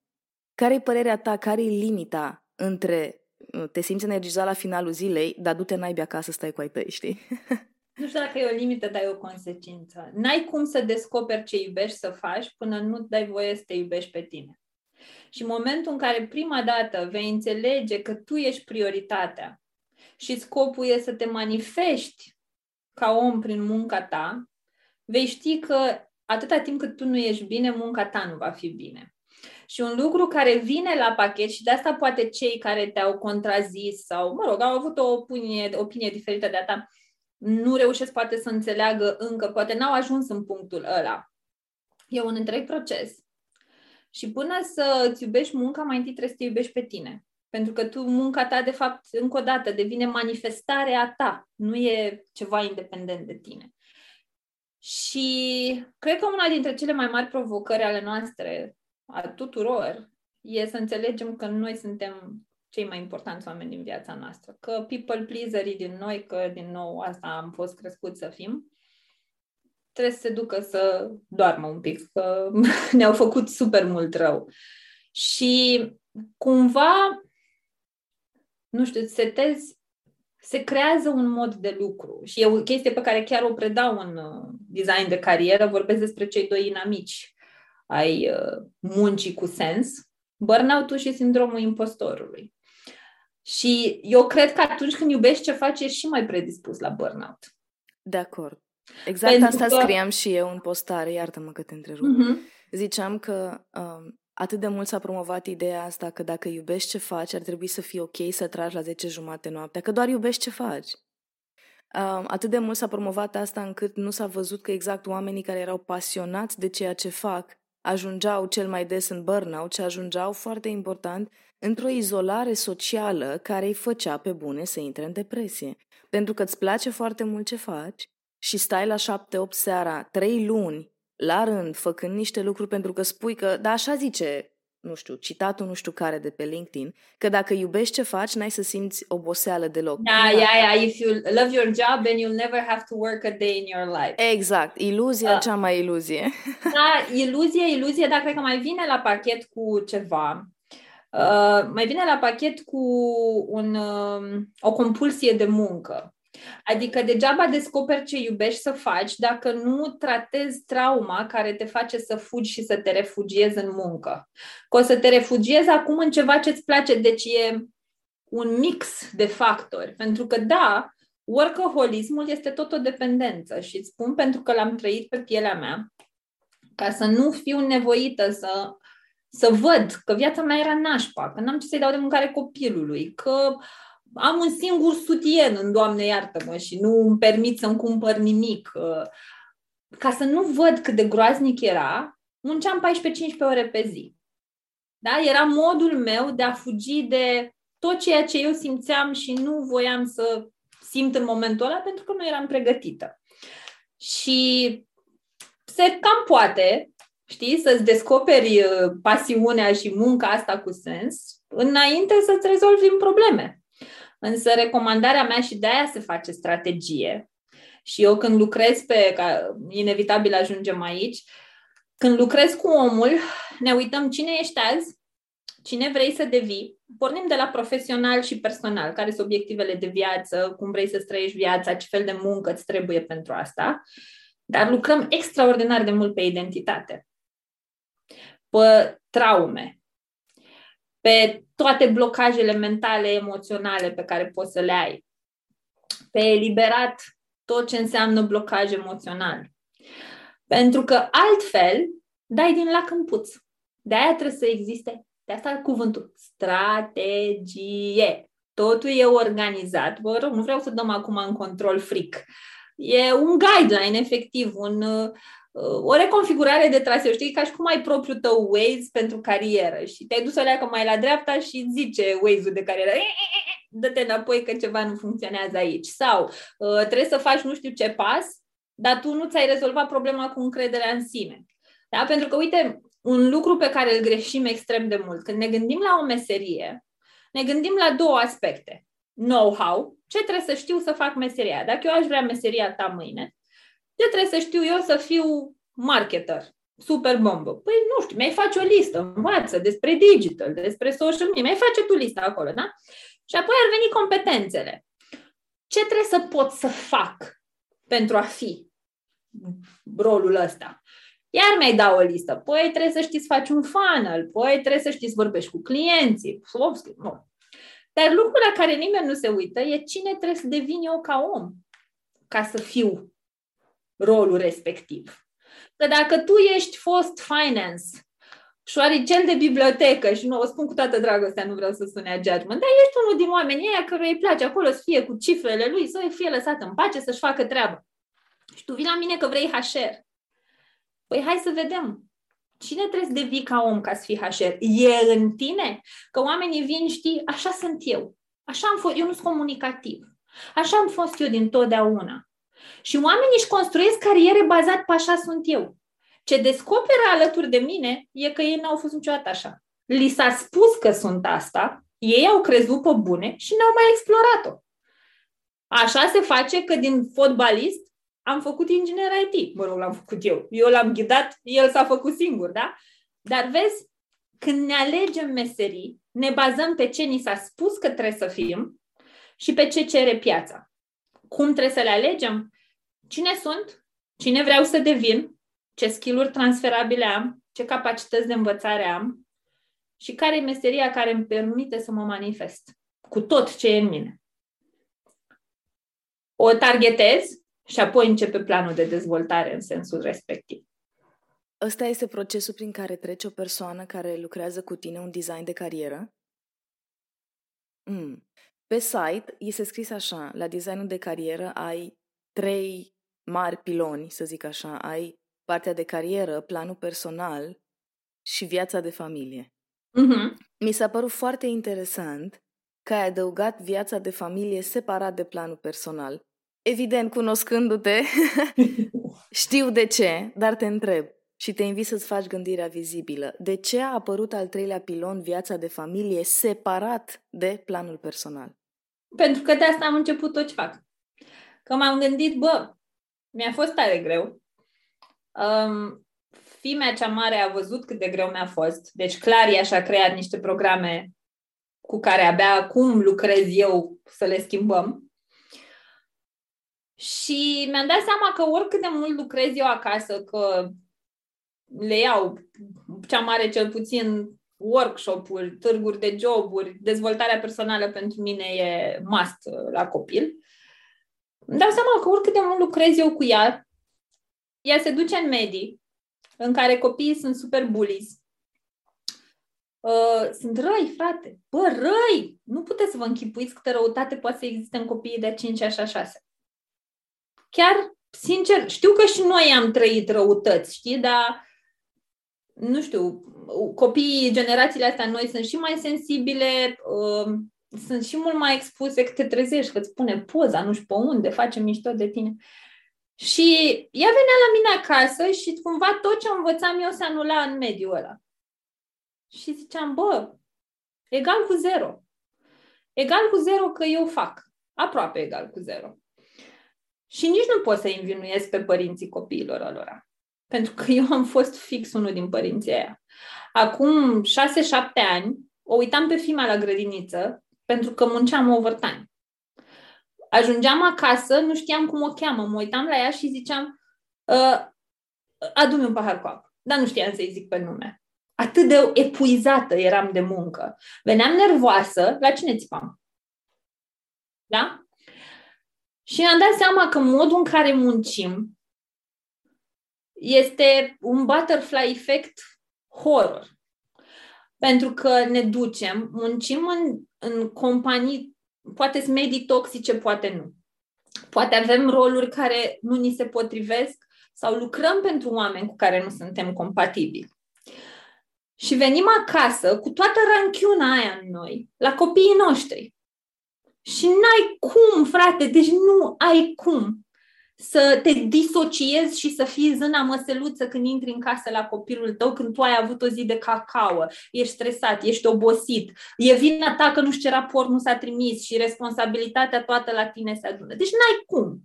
Care-i părerea ta? Care-i limita între uh, te simți energizat la finalul zilei, dar du-te naibii acasă, stai cu ai tăi, știi? Nu știu dacă e o limită, dar e o consecință. N-ai cum să descoperi ce iubești să faci până nu dai voie să te iubești pe tine. Și în momentul în care prima dată vei înțelege că tu ești prioritatea și scopul e să te manifesti ca om prin munca ta, vei ști că atâta timp cât tu nu ești bine, munca ta nu va fi bine. Și un lucru care vine la pachet și de asta poate cei care te-au contrazis sau, mă rog, au avut o opinie, opinie diferită de a ta, nu reușesc poate să înțeleagă încă, poate n-au ajuns în punctul ăla. E un întreg proces. Și până să îți iubești munca, mai întâi trebuie să te iubești pe tine. Pentru că tu, munca ta, de fapt, încă o dată, devine manifestarea ta, nu e ceva independent de tine. Și cred că una dintre cele mai mari provocări ale noastre, a tuturor, e să înțelegem că noi suntem cei mai importanți oameni din viața noastră. Că people pleaserii din noi, că din nou asta am fost crescut să fim, trebuie să se ducă să doarmă un pic, că ne-au făcut super mult rău. Și cumva nu știu, setezi, se creează un mod de lucru și e o chestie pe care chiar o predau în uh, design de carieră, vorbesc despre cei doi inamici ai uh, muncii cu sens, burnout-ul și sindromul impostorului. Și eu cred că atunci când iubești ce faci, ești și mai predispus la burnout. De acord. Exact Pentru asta că... scriam și eu în postare, iartă-mă că te întrerup. Uh-huh. Ziceam că um, atât de mult s-a promovat ideea asta că dacă iubești ce faci, ar trebui să fie ok să tragi la 10 jumate noaptea, că doar iubești ce faci. atât de mult s-a promovat asta încât nu s-a văzut că exact oamenii care erau pasionați de ceea ce fac ajungeau cel mai des în burnout și ajungeau, foarte important, într-o izolare socială care îi făcea pe bune să intre în depresie. Pentru că îți place foarte mult ce faci și stai la 7-8 seara, 3 luni, la rând, făcând niște lucruri pentru că spui că, da, așa zice nu știu, citatul nu știu care de pe LinkedIn, că dacă iubești ce faci, n-ai să simți oboseală deloc. Da, yeah, yeah, if you love your job, then you'll never have to work a day in your life. Exact, iluzia uh, cea mai iluzie. Da, iluzie, iluzie, dar cred că mai vine la pachet cu ceva. Uh, mai vine la pachet cu un, uh, o compulsie de muncă. Adică degeaba descoperi ce iubești să faci dacă nu tratezi trauma care te face să fugi și să te refugiezi în muncă. Că o să te refugiezi acum în ceva ce îți place, deci e un mix de factori. Pentru că, da, workaholismul este tot o dependență și îți spun pentru că l-am trăit pe pielea mea, ca să nu fiu nevoită să, să văd că viața mea era nașpa, că n-am ce să-i dau de mâncare copilului, că uh, am un singur sutien în Doamne iartă-mă și nu îmi permit să-mi cumpăr nimic. Uh, ca să nu văd cât de groaznic era, munceam 14-15 ore pe zi. Da? Era modul meu de a fugi de tot ceea ce eu simțeam și nu voiam să simt în momentul ăla pentru că nu eram pregătită. Și se cam poate, știi, să-ți descoperi uh, pasiunea și munca asta cu sens înainte să-ți rezolvi probleme. Însă recomandarea mea și de aia se face strategie. Și eu când lucrez pe, ca inevitabil ajungem aici, când lucrez cu omul, ne uităm cine ești azi, cine vrei să devii, pornim de la profesional și personal, care sunt obiectivele de viață, cum vrei să trăiești viața, ce fel de muncă îți trebuie pentru asta, dar lucrăm extraordinar de mult pe identitate, pe traume, pe toate blocajele mentale, emoționale pe care poți să le ai, pe eliberat tot ce înseamnă blocaj emoțional. Pentru că altfel dai din lac în puț. De aia trebuie să existe, de asta cuvântul, strategie. Totul e organizat. Vă rog, nu vreau să dăm acum în control fric. E un guideline, efectiv, un, o reconfigurare de traseu, știi, ca și cum ai propriul tău Waze pentru carieră și te-ai dus o leacă mai la dreapta și zice Waze-ul de carieră, dă-te înapoi că ceva nu funcționează aici. Sau uh, trebuie să faci nu știu ce pas, dar tu nu ți-ai rezolvat problema cu încrederea în sine. Da? Pentru că, uite, un lucru pe care îl greșim extrem de mult, când ne gândim la o meserie, ne gândim la două aspecte. Know-how, ce trebuie să știu să fac meseria. Dacă eu aș vrea meseria ta mâine, ce trebuie să știu eu să fiu marketer, super bombă? Păi nu știu, mi-ai face o listă, învață despre digital, despre social media, mi-ai face tu lista acolo, da? Și apoi ar veni competențele. Ce trebuie să pot să fac pentru a fi rolul ăsta? Iar mi-ai da o listă. Păi trebuie să știți să faci un funnel, păi trebuie să știți să vorbești cu clienții. Nu. Dar lucrul la care nimeni nu se uită e cine trebuie să devin eu ca om ca să fiu rolul respectiv. Că dacă tu ești fost finance, șoaricel de bibliotecă, și nu o spun cu toată dragostea, nu vreau să sune a judgment, dar ești unul din oamenii ăia căruia îi place acolo să fie cu cifrele lui, să fie lăsat în pace, să-și facă treaba. Și tu vii la mine că vrei HR. Păi hai să vedem. Cine trebuie să devii ca om ca să fii HR? E în tine? Că oamenii vin, știi, așa sunt eu. Așa am fost, eu nu sunt comunicativ. Așa am fost eu din totdeauna. Și oamenii își construiesc cariere bazat pe așa sunt eu. Ce descoperă alături de mine e că ei n-au fost niciodată așa. Li s-a spus că sunt asta, ei au crezut pe bune și n-au mai explorat-o. Așa se face că din fotbalist am făcut inginer IT. Mă rog, l-am făcut eu. Eu l-am ghidat, el s-a făcut singur, da? Dar vezi, când ne alegem meserii, ne bazăm pe ce ni s-a spus că trebuie să fim și pe ce cere piața. Cum trebuie să le alegem? Cine sunt? Cine vreau să devin? Ce skill-uri transferabile am? Ce capacități de învățare am? Și care e meseria care îmi permite să mă manifest cu tot ce e în mine? O targetez și apoi începe planul de dezvoltare în sensul respectiv. Ăsta este procesul prin care trece o persoană care lucrează cu tine un design de carieră? Mm. Pe site este scris așa, la designul de carieră ai trei mari piloni, să zic așa. Ai partea de carieră, planul personal și viața de familie. Mm-hmm. Mi s-a părut foarte interesant că ai adăugat viața de familie separat de planul personal. Evident, cunoscându-te, știu de ce, dar te întreb și te invit să-ți faci gândirea vizibilă. De ce a apărut al treilea pilon, viața de familie, separat de planul personal? Pentru că de asta am început tot ce fac. Că m-am gândit, bă, mi-a fost tare greu. Um, fimea cea mare a văzut cât de greu mi-a fost. Deci clar ea și-a creat niște programe cu care abia acum lucrez eu să le schimbăm. Și mi-am dat seama că oricât de mult lucrez eu acasă, că le iau cea mare cel puțin workshop-uri, târguri de joburi, dezvoltarea personală pentru mine e must la copil. Îmi dau seama că oricât de mult lucrez eu cu ea, ea se duce în medii în care copiii sunt super bullies. Uh, sunt răi, frate. Bă, răi! Nu puteți să vă închipuiți câtă răutate poate să existe în copiii de 5 așa 6. Chiar, sincer, știu că și noi am trăit răutăți, știi, dar nu știu, copiii, generațiile astea noi sunt și mai sensibile, uh, sunt și mult mai expuse că te trezești, că îți pune poza, nu știu pe unde, face mișto de tine. Și ea venea la mine acasă și cumva tot ce învățam eu se anula în mediul ăla. Și ziceam, bă, egal cu zero. Egal cu zero că eu fac. Aproape egal cu zero. Și nici nu pot să învinuiesc pe părinții copiilor lor. Pentru că eu am fost fix unul din părinții aia. Acum șase, șapte ani, o uitam pe fima la grădiniță pentru că munceam overtime. Ajungeam acasă, nu știam cum o cheamă, mă uitam la ea și ziceam uh, adu-mi un pahar cu apă. Dar nu știam să-i zic pe nume. Atât de epuizată eram de muncă. Veneam nervoasă, la cine țipam? Da? Și mi-am dat seama că modul în care muncim este un butterfly effect horror. Pentru că ne ducem, muncim în, în companii, poate sunt medii toxice, poate nu. Poate avem roluri care nu ni se potrivesc sau lucrăm pentru oameni cu care nu suntem compatibili. Și venim acasă cu toată ranchiuna aia în noi, la copiii noștri. Și n-ai cum, frate, deci nu ai cum să te disociezi și să fii zâna măseluță când intri în casă la copilul tău, când tu ai avut o zi de cacao, ești stresat, ești obosit, e vina ta că nu știu ce raport nu s-a trimis și responsabilitatea toată la tine se adună. Deci n-ai cum.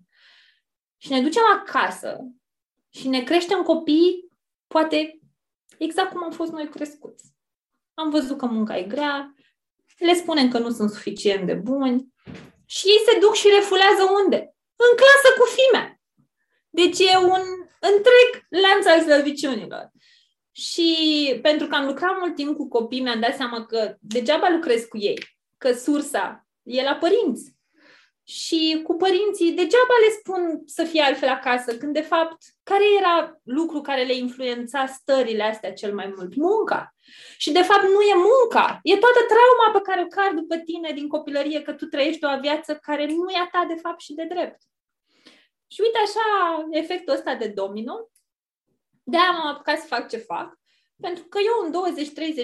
Și ne ducem acasă și ne creștem copii, poate exact cum am fost noi crescuți. Am văzut că munca e grea, le spunem că nu sunt suficient de buni și ei se duc și refulează unde? În clasă cu fime. Deci e un întreg lanț al slăbiciunilor. Și pentru că am lucrat mult timp cu copii, mi-am dat seama că degeaba lucrez cu ei, că sursa e la părinți. Și cu părinții, degeaba le spun să fie altfel acasă, când de fapt, care era lucru care le influența stările astea cel mai mult? Munca. Și de fapt nu e munca, e toată trauma pe care o car după tine din copilărie, că tu trăiești o viață care nu e a ta de fapt și de drept. Și uite așa efectul ăsta de domino, de-aia m-am apucat să fac ce fac, pentru că eu în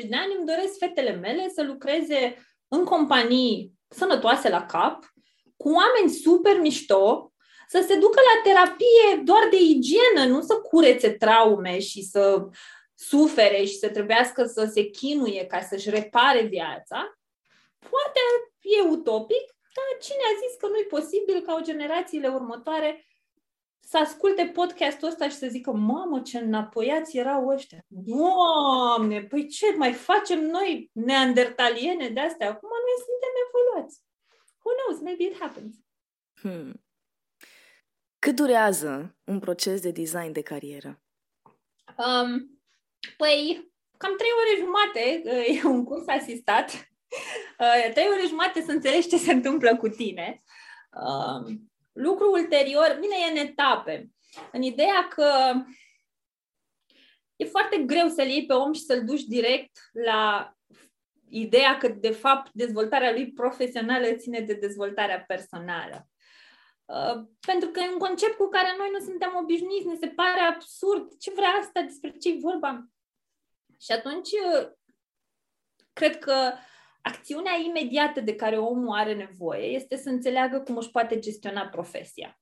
20-30 de ani îmi doresc fetele mele să lucreze în companii sănătoase la cap, cu oameni super mișto, să se ducă la terapie doar de igienă, nu să curețe traume și să sufere și să trebuiască să se chinuie ca să-și repare viața. Poate e utopic, dar cine a zis că nu e posibil ca o generațiile următoare să asculte podcastul ăsta și să zică, mamă, ce înapoiați erau ăștia. Doamne, păi ce mai facem noi neandertaliene de astea? Acum noi suntem evoluați. Who knows, maybe it happens. Hmm. Cât durează un proces de design de carieră? Um, păi, cam trei ore jumate, e un curs asistat. Uh, trei ore jumate să înțelegi ce se întâmplă cu tine. Um, Lucru ulterior, bine, e în etape. În ideea că e foarte greu să-l iei pe om și să-l duci direct la ideea că, de fapt, dezvoltarea lui profesională ține de dezvoltarea personală. Uh, pentru că e un concept cu care noi nu suntem obișnuiți, ne se pare absurd. Ce vrea asta? Despre ce e vorba? Și atunci, uh, cred că acțiunea imediată de care omul are nevoie este să înțeleagă cum își poate gestiona profesia.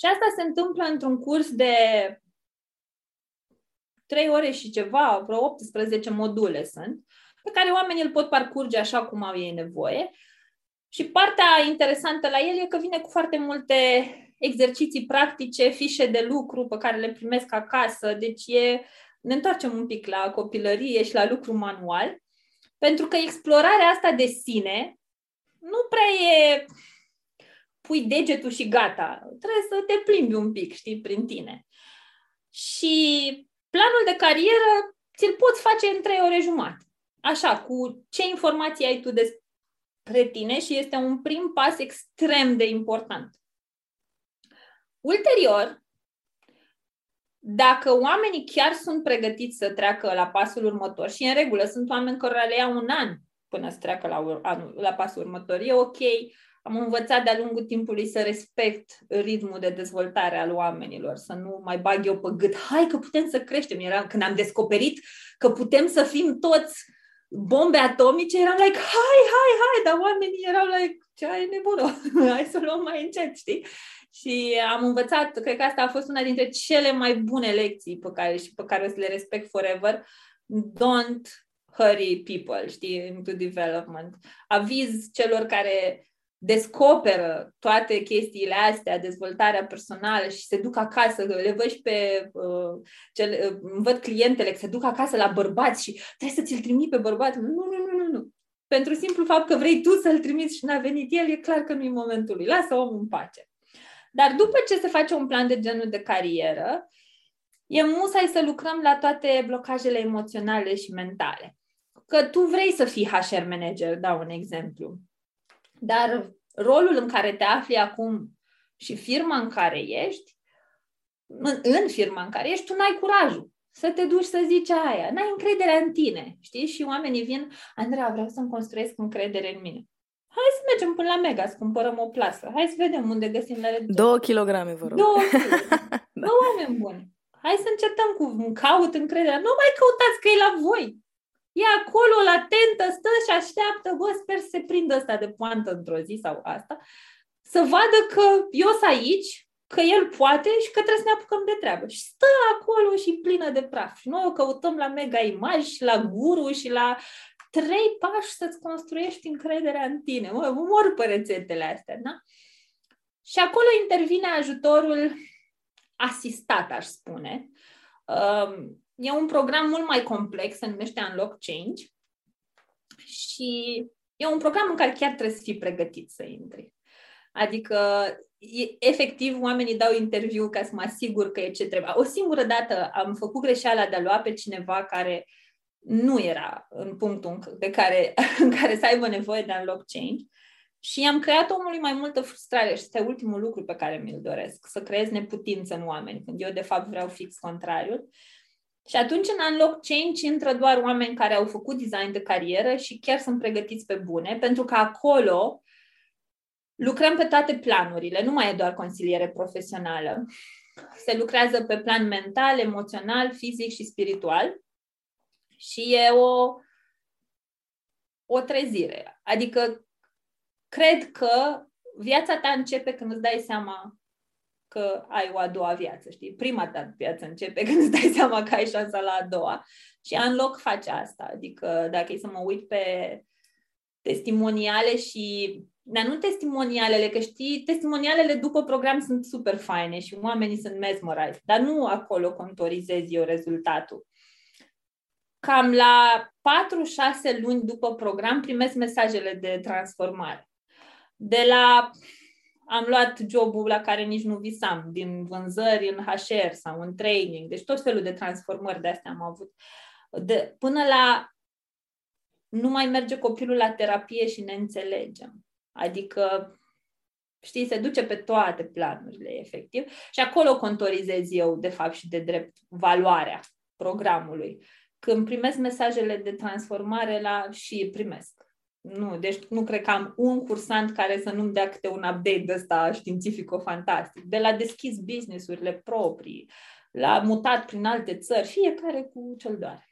Și asta se întâmplă într-un curs de 3 ore și ceva, vreo 18 module sunt, pe care oamenii îl pot parcurge așa cum au ei nevoie. Și partea interesantă la el e că vine cu foarte multe exerciții practice, fișe de lucru pe care le primesc acasă. Deci e, ne întoarcem un pic la copilărie și la lucru manual, pentru că explorarea asta de sine nu prea e pui degetul și gata. Trebuie să te plimbi un pic, știi, prin tine. Și planul de carieră ți-l poți face în trei ore jumate. Așa, cu ce informații ai tu despre tine și este un prim pas extrem de important. Ulterior, dacă oamenii chiar sunt pregătiți să treacă la pasul următor și în regulă sunt oameni care le iau un an până să treacă la, la pasul următor, e ok, am învățat de-a lungul timpului să respect ritmul de dezvoltare al oamenilor, să nu mai bag eu pe gât, hai că putem să creștem. Era când am descoperit că putem să fim toți bombe atomice, eram like, hai, hai, hai, dar oamenii erau like, ce ai nebună, hai să luăm mai încet, știi? Și am învățat, cred că asta a fost una dintre cele mai bune lecții pe care, și pe care o să le respect forever. Don't hurry people, știi, into development. Aviz celor care descoperă toate chestiile astea, dezvoltarea personală și se duc acasă, le văd și pe uh, cel, uh, văd clientele că se duc acasă la bărbați și trebuie să ți-l trimit pe bărbat. Nu, nu, nu, nu, nu. Pentru simplu fapt că vrei tu să-l trimiți și n-a venit el, e clar că nu e momentul lui. Lasă omul în pace. Dar după ce se face un plan de genul de carieră, e musai să lucrăm la toate blocajele emoționale și mentale. Că tu vrei să fii HR manager, dau un exemplu dar rolul în care te afli acum și firma în care ești, în, în firma în care ești, tu n-ai curajul să te duci să zici aia. N-ai încredere în tine, știi? Și oamenii vin, Andreea, vreau să-mi construiesc încredere în mine. Hai să mergem până la Mega, să cumpărăm o plasă. Hai să vedem unde găsim la reducere. Două kilograme, vă rog. Două kilograme. da. oameni buni. Hai să încetăm cu caut încrederea. Nu mai căutați că e la voi. E acolo, latentă, stă și așteaptă, bă, sper să se prindă ăsta de poantă într-o zi sau asta, să vadă că eu sunt aici, că el poate și că trebuie să ne apucăm de treabă. Și stă acolo și plină de praf. Și noi o căutăm la mega imagi și la guru și la trei pași să-ți construiești încrederea în tine. Mă, mor pe rețetele astea, da? Și acolo intervine ajutorul asistat, aș spune. Um, E un program mult mai complex, se numește Unlock Change și e un program în care chiar trebuie să fii pregătit să intri. Adică, efectiv, oamenii dau interviu ca să mă asigur că e ce trebuie. O singură dată am făcut greșeala de a lua pe cineva care nu era în punctul de care, în care să aibă nevoie de unlock change și am creat omului mai multă frustrare și este ultimul lucru pe care mi-l doresc, să creez neputință în oameni, când eu de fapt vreau fix contrariul. Și atunci în Unlock Change intră doar oameni care au făcut design de carieră și chiar sunt pregătiți pe bune, pentru că acolo lucrăm pe toate planurile, nu mai e doar consiliere profesională. Se lucrează pe plan mental, emoțional, fizic și spiritual și e o, o trezire. Adică cred că viața ta începe când îți dai seama că ai o a doua viață, știi? Prima ta viață începe când îți dai seama că ai șansa la a doua. Și loc face asta. Adică dacă e să mă uit pe testimoniale și dar nu testimonialele, că știi, testimonialele după program sunt super faine și oamenii sunt mesmerized, dar nu acolo contorizez eu rezultatul. Cam la 4-6 luni după program primesc mesajele de transformare. De la am luat jobul la care nici nu visam, din vânzări în HR sau în training, deci tot felul de transformări de astea am avut. De, până la nu mai merge copilul la terapie și ne înțelegem. Adică, știi, se duce pe toate planurile, efectiv. Și acolo contorizez eu, de fapt, și de drept, valoarea programului. când primesc mesajele de transformare la și primesc. Nu, deci nu cred că am un cursant care să nu-mi dea câte un update de ăsta științifico-fantastic. De la deschis business-urile proprii, la mutat prin alte țări, fiecare cu cel doare.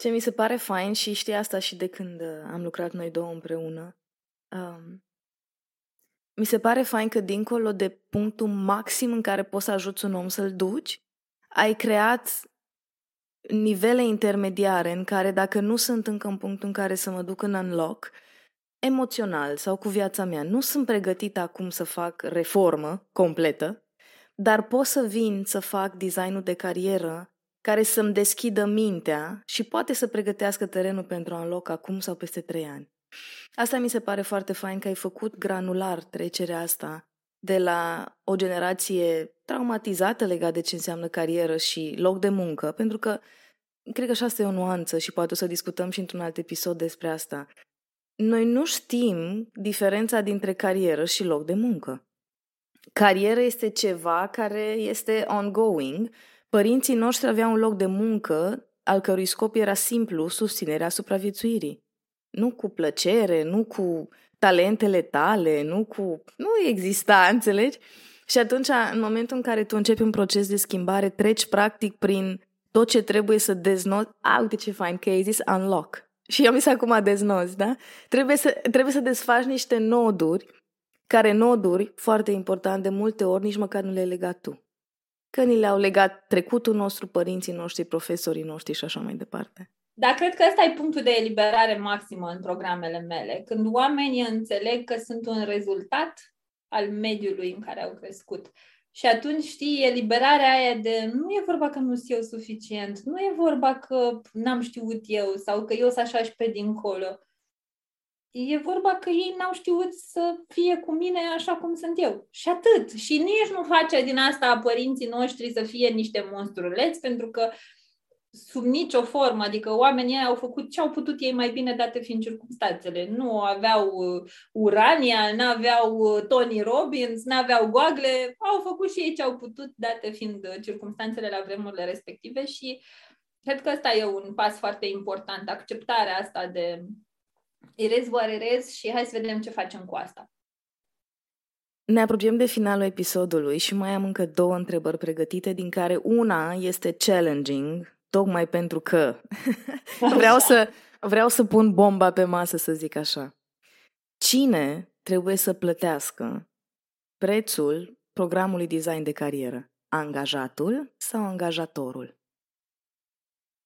Ce mi se pare fain și știi asta și de când uh, am lucrat noi două împreună, um, mi se pare fain că dincolo de punctul maxim în care poți să ajuți un om să-l duci, ai creat nivele intermediare în care dacă nu sunt încă în punctul în care să mă duc în unlock, emoțional sau cu viața mea, nu sunt pregătită acum să fac reformă completă, dar pot să vin să fac designul de carieră care să-mi deschidă mintea și poate să pregătească terenul pentru unlock acum sau peste trei ani. Asta mi se pare foarte fain că ai făcut granular trecerea asta de la o generație traumatizată legat de ce înseamnă carieră și loc de muncă, pentru că cred că așa asta e o nuanță și poate o să discutăm și într-un alt episod despre asta. Noi nu știm diferența dintre carieră și loc de muncă. Carieră este ceva care este ongoing. Părinții noștri aveau un loc de muncă al cărui scop era simplu susținerea supraviețuirii. Nu cu plăcere, nu cu talentele tale, nu cu... Nu exista, înțelegi? Și atunci, în momentul în care tu începi un proces de schimbare, treci practic prin tot ce trebuie să deznoți. A, uite ce fain că ai zis unlock. Și eu mi se acum deznoți, da? Trebuie să, trebuie să desfaci niște noduri, care noduri, foarte important, de multe ori nici măcar nu le-ai legat tu. Că ni le-au legat trecutul nostru, părinții noștri, profesorii noștri și așa mai departe. Dar cred că ăsta e punctul de eliberare maximă în programele mele, când oamenii înțeleg că sunt un rezultat al mediului în care au crescut. Și atunci, știi, eliberarea aia de nu e vorba că nu sunt eu suficient, nu e vorba că n-am știut eu sau că eu sunt așa și pe dincolo. E vorba că ei n-au știut să fie cu mine așa cum sunt eu. Și atât. Și nici nu face din asta părinții noștri să fie niște monstruleți, pentru că sub nicio formă, adică oamenii au făcut ce au putut ei mai bine date fiind circunstanțele. Nu aveau uh, Urania, nu aveau uh, Tony Robbins, nu aveau goagle, au făcut și ei ce au putut date fiind uh, circunstanțele la vremurile respective și cred că ăsta e un pas foarte important, acceptarea asta de erez voar erez și hai să vedem ce facem cu asta. Ne apropiem de finalul episodului și mai am încă două întrebări pregătite, din care una este challenging, tocmai pentru că vreau să, vreau să pun bomba pe masă, să zic așa. Cine trebuie să plătească prețul programului design de carieră? Angajatul sau angajatorul?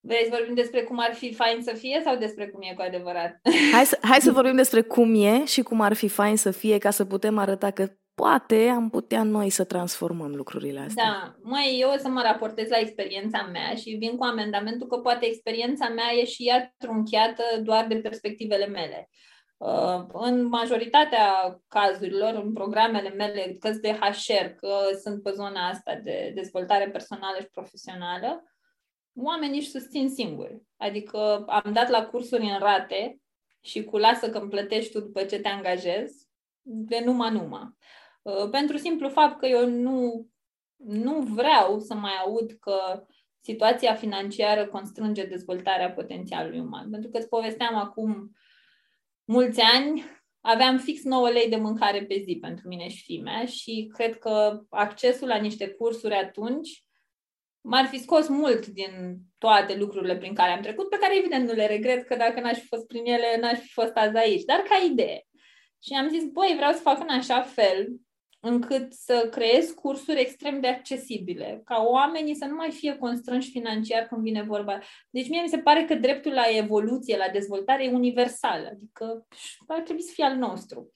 Vrei să vorbim despre cum ar fi fain să fie sau despre cum e cu adevărat? Hai să, hai să vorbim despre cum e și cum ar fi fain să fie ca să putem arăta că poate am putea noi să transformăm lucrurile astea. Da, mai eu o să mă raportez la experiența mea și vin cu amendamentul că poate experiența mea e și ea trunchiată doar de perspectivele mele. Uh, în majoritatea cazurilor, în programele mele, că de HR, că sunt pe zona asta de dezvoltare personală și profesională, oamenii își susțin singuri. Adică am dat la cursuri în rate și cu lasă că îmi plătești tu după ce te angajezi, de numai numai. Uh, pentru simplu fapt că eu nu, nu vreau să mai aud că situația financiară constrânge dezvoltarea potențialului uman. Pentru că îți povesteam acum mulți ani, aveam fix 9 lei de mâncare pe zi pentru mine și fimea și cred că accesul la niște cursuri atunci m-ar fi scos mult din toate lucrurile prin care am trecut, pe care evident nu le regret, că dacă n-aș fi fost prin ele, n-aș fi fost azi aici, dar ca idee. Și am zis, băi, vreau să fac în așa fel încât să creez cursuri extrem de accesibile, ca oamenii să nu mai fie constrânși financiar când vine vorba. Deci mie mi se pare că dreptul la evoluție, la dezvoltare e universal, adică ar trebui să fie al nostru.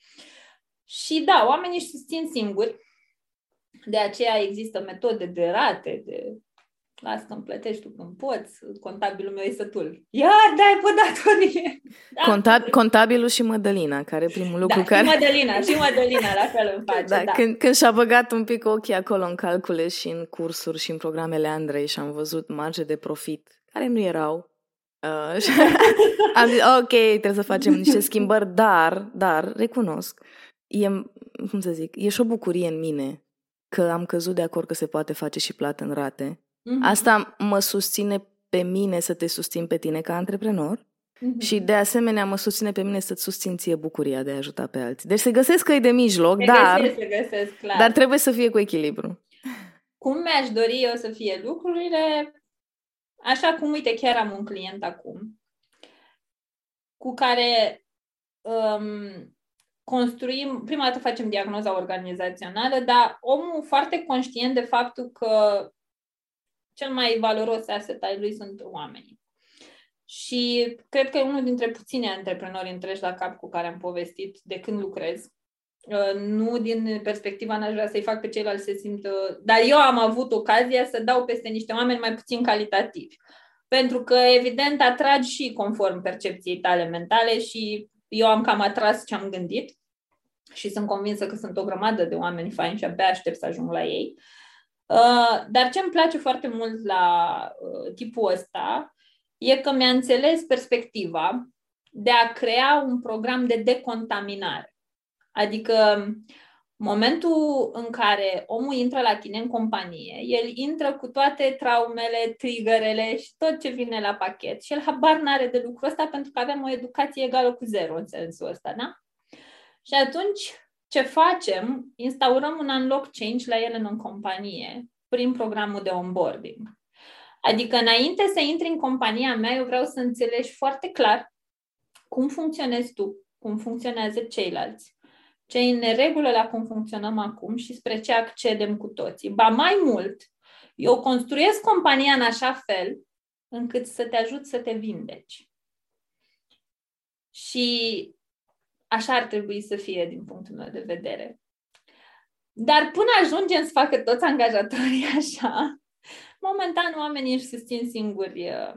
Și da, oamenii își susțin singuri, de aceea există metode de rate, de las că îmi plătești tu când poți, contabilul meu e sătul. Iar dai pe datorie! Da. Contab- contabilul și Mădălina, care e primul lucru da, care... și Mădălina, și Mădălina la fel îmi face, da. da. Când, când și-a băgat un pic ochii acolo în calcule și în cursuri și în programele Andrei și am văzut marge de profit, care nu erau, Uh, am zis, ok, trebuie să facem niște schimbări, dar, dar, recunosc, e, cum să zic, e și o bucurie în mine că am căzut de acord că se poate face și plată în rate Mm-hmm. Asta mă susține pe mine să te susțin pe tine ca antreprenor mm-hmm. și de asemenea mă susține pe mine să-ți susțin ție bucuria de a ajuta pe alții. Deci se găsesc căi de mijloc, se dar, găsesc, se găsesc, clar. dar trebuie să fie cu echilibru. Cum mi-aș dori eu să fie lucrurile? Așa cum, uite, chiar am un client acum cu care um, construim, prima dată facem diagnoza organizațională, dar omul foarte conștient de faptul că cel mai valoros asset al lui sunt oamenii. Și cred că e unul dintre puține antreprenori întregi la cap cu care am povestit de când lucrez. Uh, nu din perspectiva n-aș vrea să-i fac pe ceilalți să simtă... Dar eu am avut ocazia să dau peste niște oameni mai puțin calitativi. Pentru că, evident, atragi și conform percepției tale mentale și eu am cam atras ce am gândit și sunt convinsă că sunt o grămadă de oameni faini și abia aștept să ajung la ei. Uh, dar ce îmi place foarte mult la uh, tipul ăsta e că mi-a înțeles perspectiva de a crea un program de decontaminare. Adică momentul în care omul intră la tine în companie, el intră cu toate traumele, triggerele și tot ce vine la pachet și el habar n-are de lucrul ăsta pentru că avem o educație egală cu zero în sensul ăsta, da? Și atunci, ce facem? Instaurăm un unlock change la el în companie prin programul de onboarding. Adică, înainte să intri în compania mea, eu vreau să înțelegi foarte clar cum funcționezi tu, cum funcționează ceilalți, ce e în neregulă la cum funcționăm acum și spre ce accedem cu toții. Ba mai mult, eu construiesc compania în așa fel încât să te ajut să te vindeci. Și așa ar trebui să fie din punctul meu de vedere. Dar până ajungem să facă toți angajatorii așa, momentan oamenii își susțin singuri uh,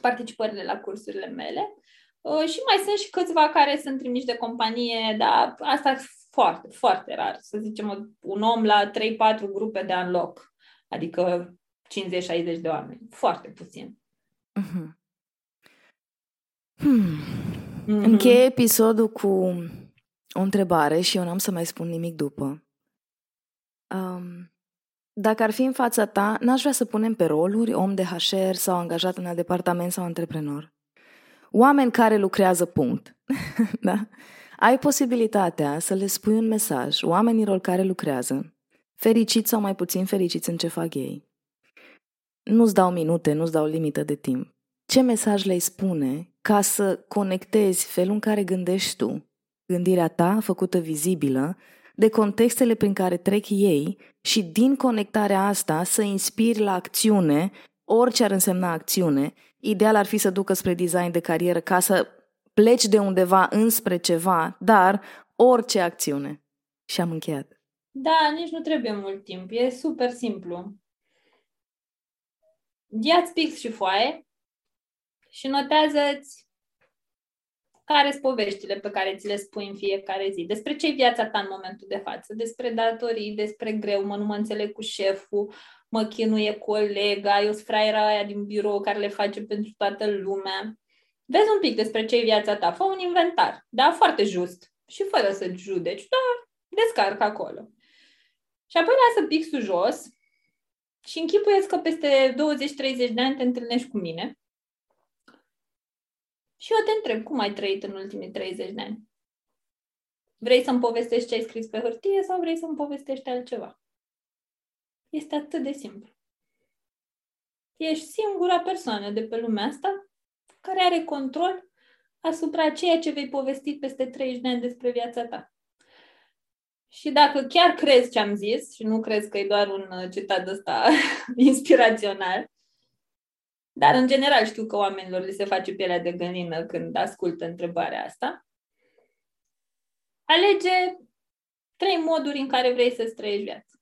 participările la cursurile mele uh, și mai sunt și câțiva care sunt trimiși de companie, dar asta e foarte, foarte rar. Să zicem, un om la 3-4 grupe de unlock, adică 50-60 de oameni. Foarte puțin. Mm-hmm. Hmm. Mm-hmm. Încheie episodul cu o întrebare și eu n-am să mai spun nimic după. Um, dacă ar fi în fața ta, n-aș vrea să punem pe roluri om de HR sau angajat în alt departament sau antreprenor. Oameni care lucrează punct. da? Ai posibilitatea să le spui un mesaj oamenilor care lucrează, fericiți sau mai puțin fericiți în ce fac ei. Nu-ți dau minute, nu-ți dau limită de timp. Ce mesaj le spune ca să conectezi felul în care gândești tu, gândirea ta făcută vizibilă, de contextele prin care trec ei și din conectarea asta să inspiri la acțiune, orice ar însemna acțiune, ideal ar fi să ducă spre design de carieră ca să pleci de undeva înspre ceva, dar orice acțiune. Și am încheiat. Da, nici nu trebuie mult timp. E super simplu. Ia-ți pix și foaie și notează-ți care sunt poveștile pe care ți le spui în fiecare zi, despre ce e viața ta în momentul de față, despre datorii, despre greu, mă nu mă înțeleg cu șeful, mă chinuie colega, eu sunt fraiera aia din birou care le face pentru toată lumea. Vezi un pic despre ce e viața ta, fă un inventar, da, foarte just și fără să judeci, da, descarcă acolo. Și apoi lasă pixul jos și închipuiesc că peste 20-30 de ani te întâlnești cu mine și eu te întreb, cum ai trăit în ultimii 30 de ani? Vrei să-mi povestești ce ai scris pe hârtie sau vrei să-mi povestești altceva? Este atât de simplu. Ești singura persoană de pe lumea asta care are control asupra ceea ce vei povesti peste 30 de ani despre viața ta. Și dacă chiar crezi ce am zis și nu crezi că e doar un citat ăsta inspirațional, dar, în general, știu că oamenilor li se face pielea de gălină când ascultă întrebarea asta. Alege trei moduri în care vrei să-ți trăiești viața.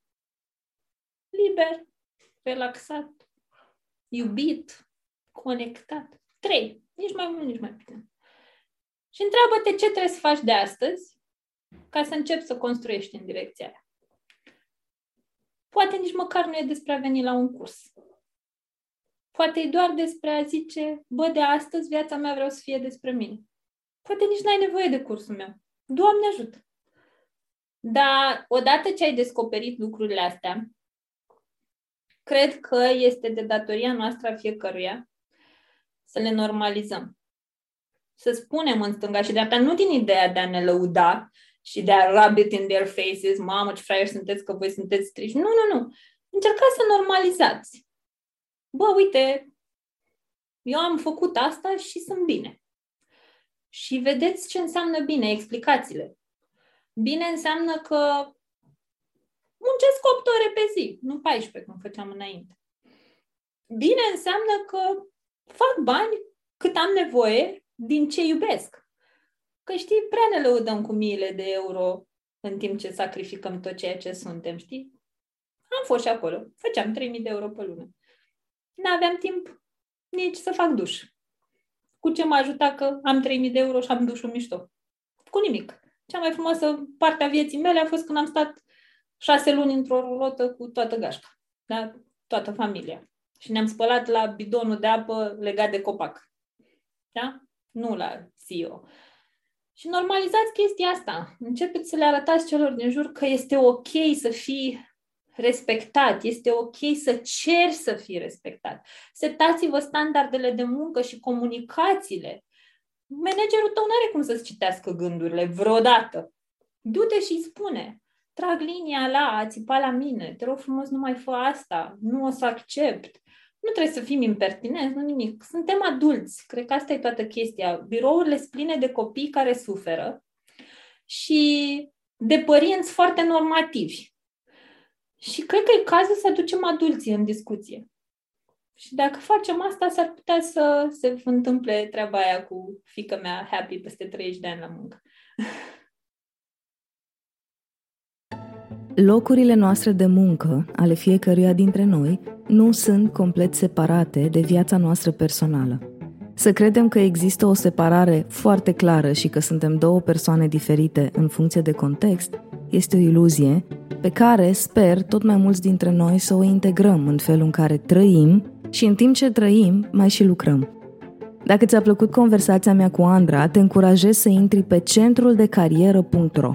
Liber, relaxat, iubit, conectat. Trei. Nici mai mult, nici mai puțin. Și întreabă-te ce trebuie să faci de astăzi ca să începi să construiești în direcția aia. Poate nici măcar nu e despre a veni la un curs. Poate e doar despre a zice, bă, de astăzi viața mea vreau să fie despre mine. Poate nici n-ai nevoie de cursul meu. Doamne ajută! Dar odată ce ai descoperit lucrurile astea, cred că este de datoria noastră a fiecăruia să le normalizăm. Să spunem în stânga și dreapta, nu din ideea de a ne lăuda și de a rub it in their faces, mamă ce fraieri sunteți că voi sunteți triști. Nu, nu, nu. Încercați să normalizați. Bă, uite, eu am făcut asta și sunt bine. Și vedeți ce înseamnă bine, explicațiile. Bine înseamnă că muncesc 8 ore pe zi, nu 14, cum făceam înainte. Bine înseamnă că fac bani cât am nevoie din ce iubesc. Că știi, prea ne lăudăm cu miile de euro în timp ce sacrificăm tot ceea ce suntem, știi? Am fost și acolo. Făceam 3000 de euro pe lună. N-aveam timp nici să fac duș. Cu ce m-a ajutat că am 3000 de euro și am dușul mișto? Cu nimic. Cea mai frumoasă parte a vieții mele a fost când am stat șase luni într-o rulotă cu toată gașca. Da? Toată familia. Și ne-am spălat la bidonul de apă legat de copac. Da? Nu la CEO. Și normalizați chestia asta. Începeți să le arătați celor din jur că este ok să fii respectat, este ok să ceri să fii respectat. Setați-vă standardele de muncă și comunicațiile. Managerul tău nu are cum să-ți citească gândurile vreodată. Du-te și spune, trag linia la, a țipa la mine, te rog frumos, nu mai fă asta, nu o să accept. Nu trebuie să fim impertinenți, nu nimic. Suntem adulți. Cred că asta e toată chestia. Birourile sunt pline de copii care suferă și de părinți foarte normativi. Și cred că e cazul să aducem adulții în discuție. Și dacă facem asta, s-ar putea să se întâmple treaba aia cu fica mea happy peste 30 de ani la muncă. Locurile noastre de muncă, ale fiecăruia dintre noi, nu sunt complet separate de viața noastră personală. Să credem că există o separare foarte clară și că suntem două persoane diferite în funcție de context este o iluzie pe care sper tot mai mulți dintre noi să o integrăm în felul în care trăim și în timp ce trăim mai și lucrăm. Dacă ți-a plăcut conversația mea cu Andra, te încurajez să intri pe centrul de carieră.ro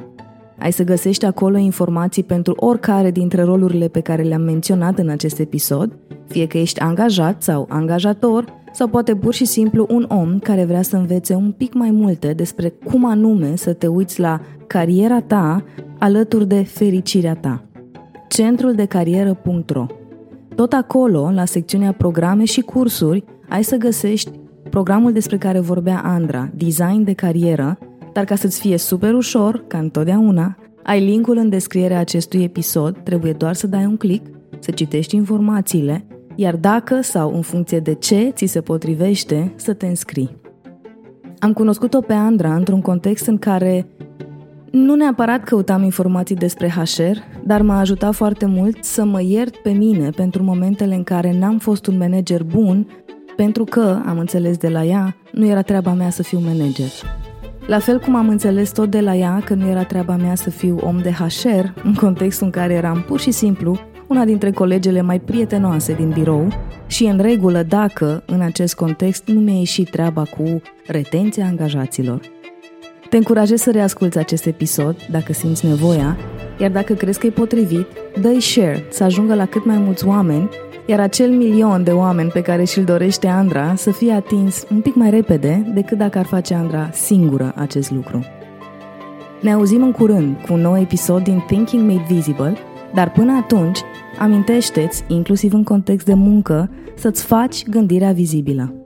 ai să găsești acolo informații pentru oricare dintre rolurile pe care le-am menționat în acest episod, fie că ești angajat sau angajator, sau poate pur și simplu un om care vrea să învețe un pic mai multe despre cum anume să te uiți la cariera ta alături de fericirea ta. Centrul de carieră.ro Tot acolo, la secțiunea programe și cursuri, ai să găsești programul despre care vorbea Andra, Design de carieră, dar ca să-ți fie super ușor, ca întotdeauna, ai linkul în descrierea acestui episod, trebuie doar să dai un click, să citești informațiile, iar dacă sau în funcție de ce ți se potrivește, să te înscrii. Am cunoscut-o pe Andra într-un context în care nu neapărat căutam informații despre HR, dar m-a ajutat foarte mult să mă iert pe mine pentru momentele în care n-am fost un manager bun, pentru că, am înțeles de la ea, nu era treaba mea să fiu manager. La fel cum am înțeles tot de la ea că nu era treaba mea să fiu om de HR, în contextul în care eram pur și simplu una dintre colegele mai prietenoase din birou și în regulă dacă, în acest context, nu mi-a ieșit treaba cu retenția angajaților. Te încurajez să reasculți acest episod, dacă simți nevoia, iar dacă crezi că e potrivit, dă share, să ajungă la cât mai mulți oameni iar acel milion de oameni pe care și-l dorește Andra să fie atins un pic mai repede decât dacă ar face Andra singură acest lucru. Ne auzim în curând cu un nou episod din Thinking Made Visible, dar până atunci, amintește-ți, inclusiv în context de muncă, să-ți faci gândirea vizibilă.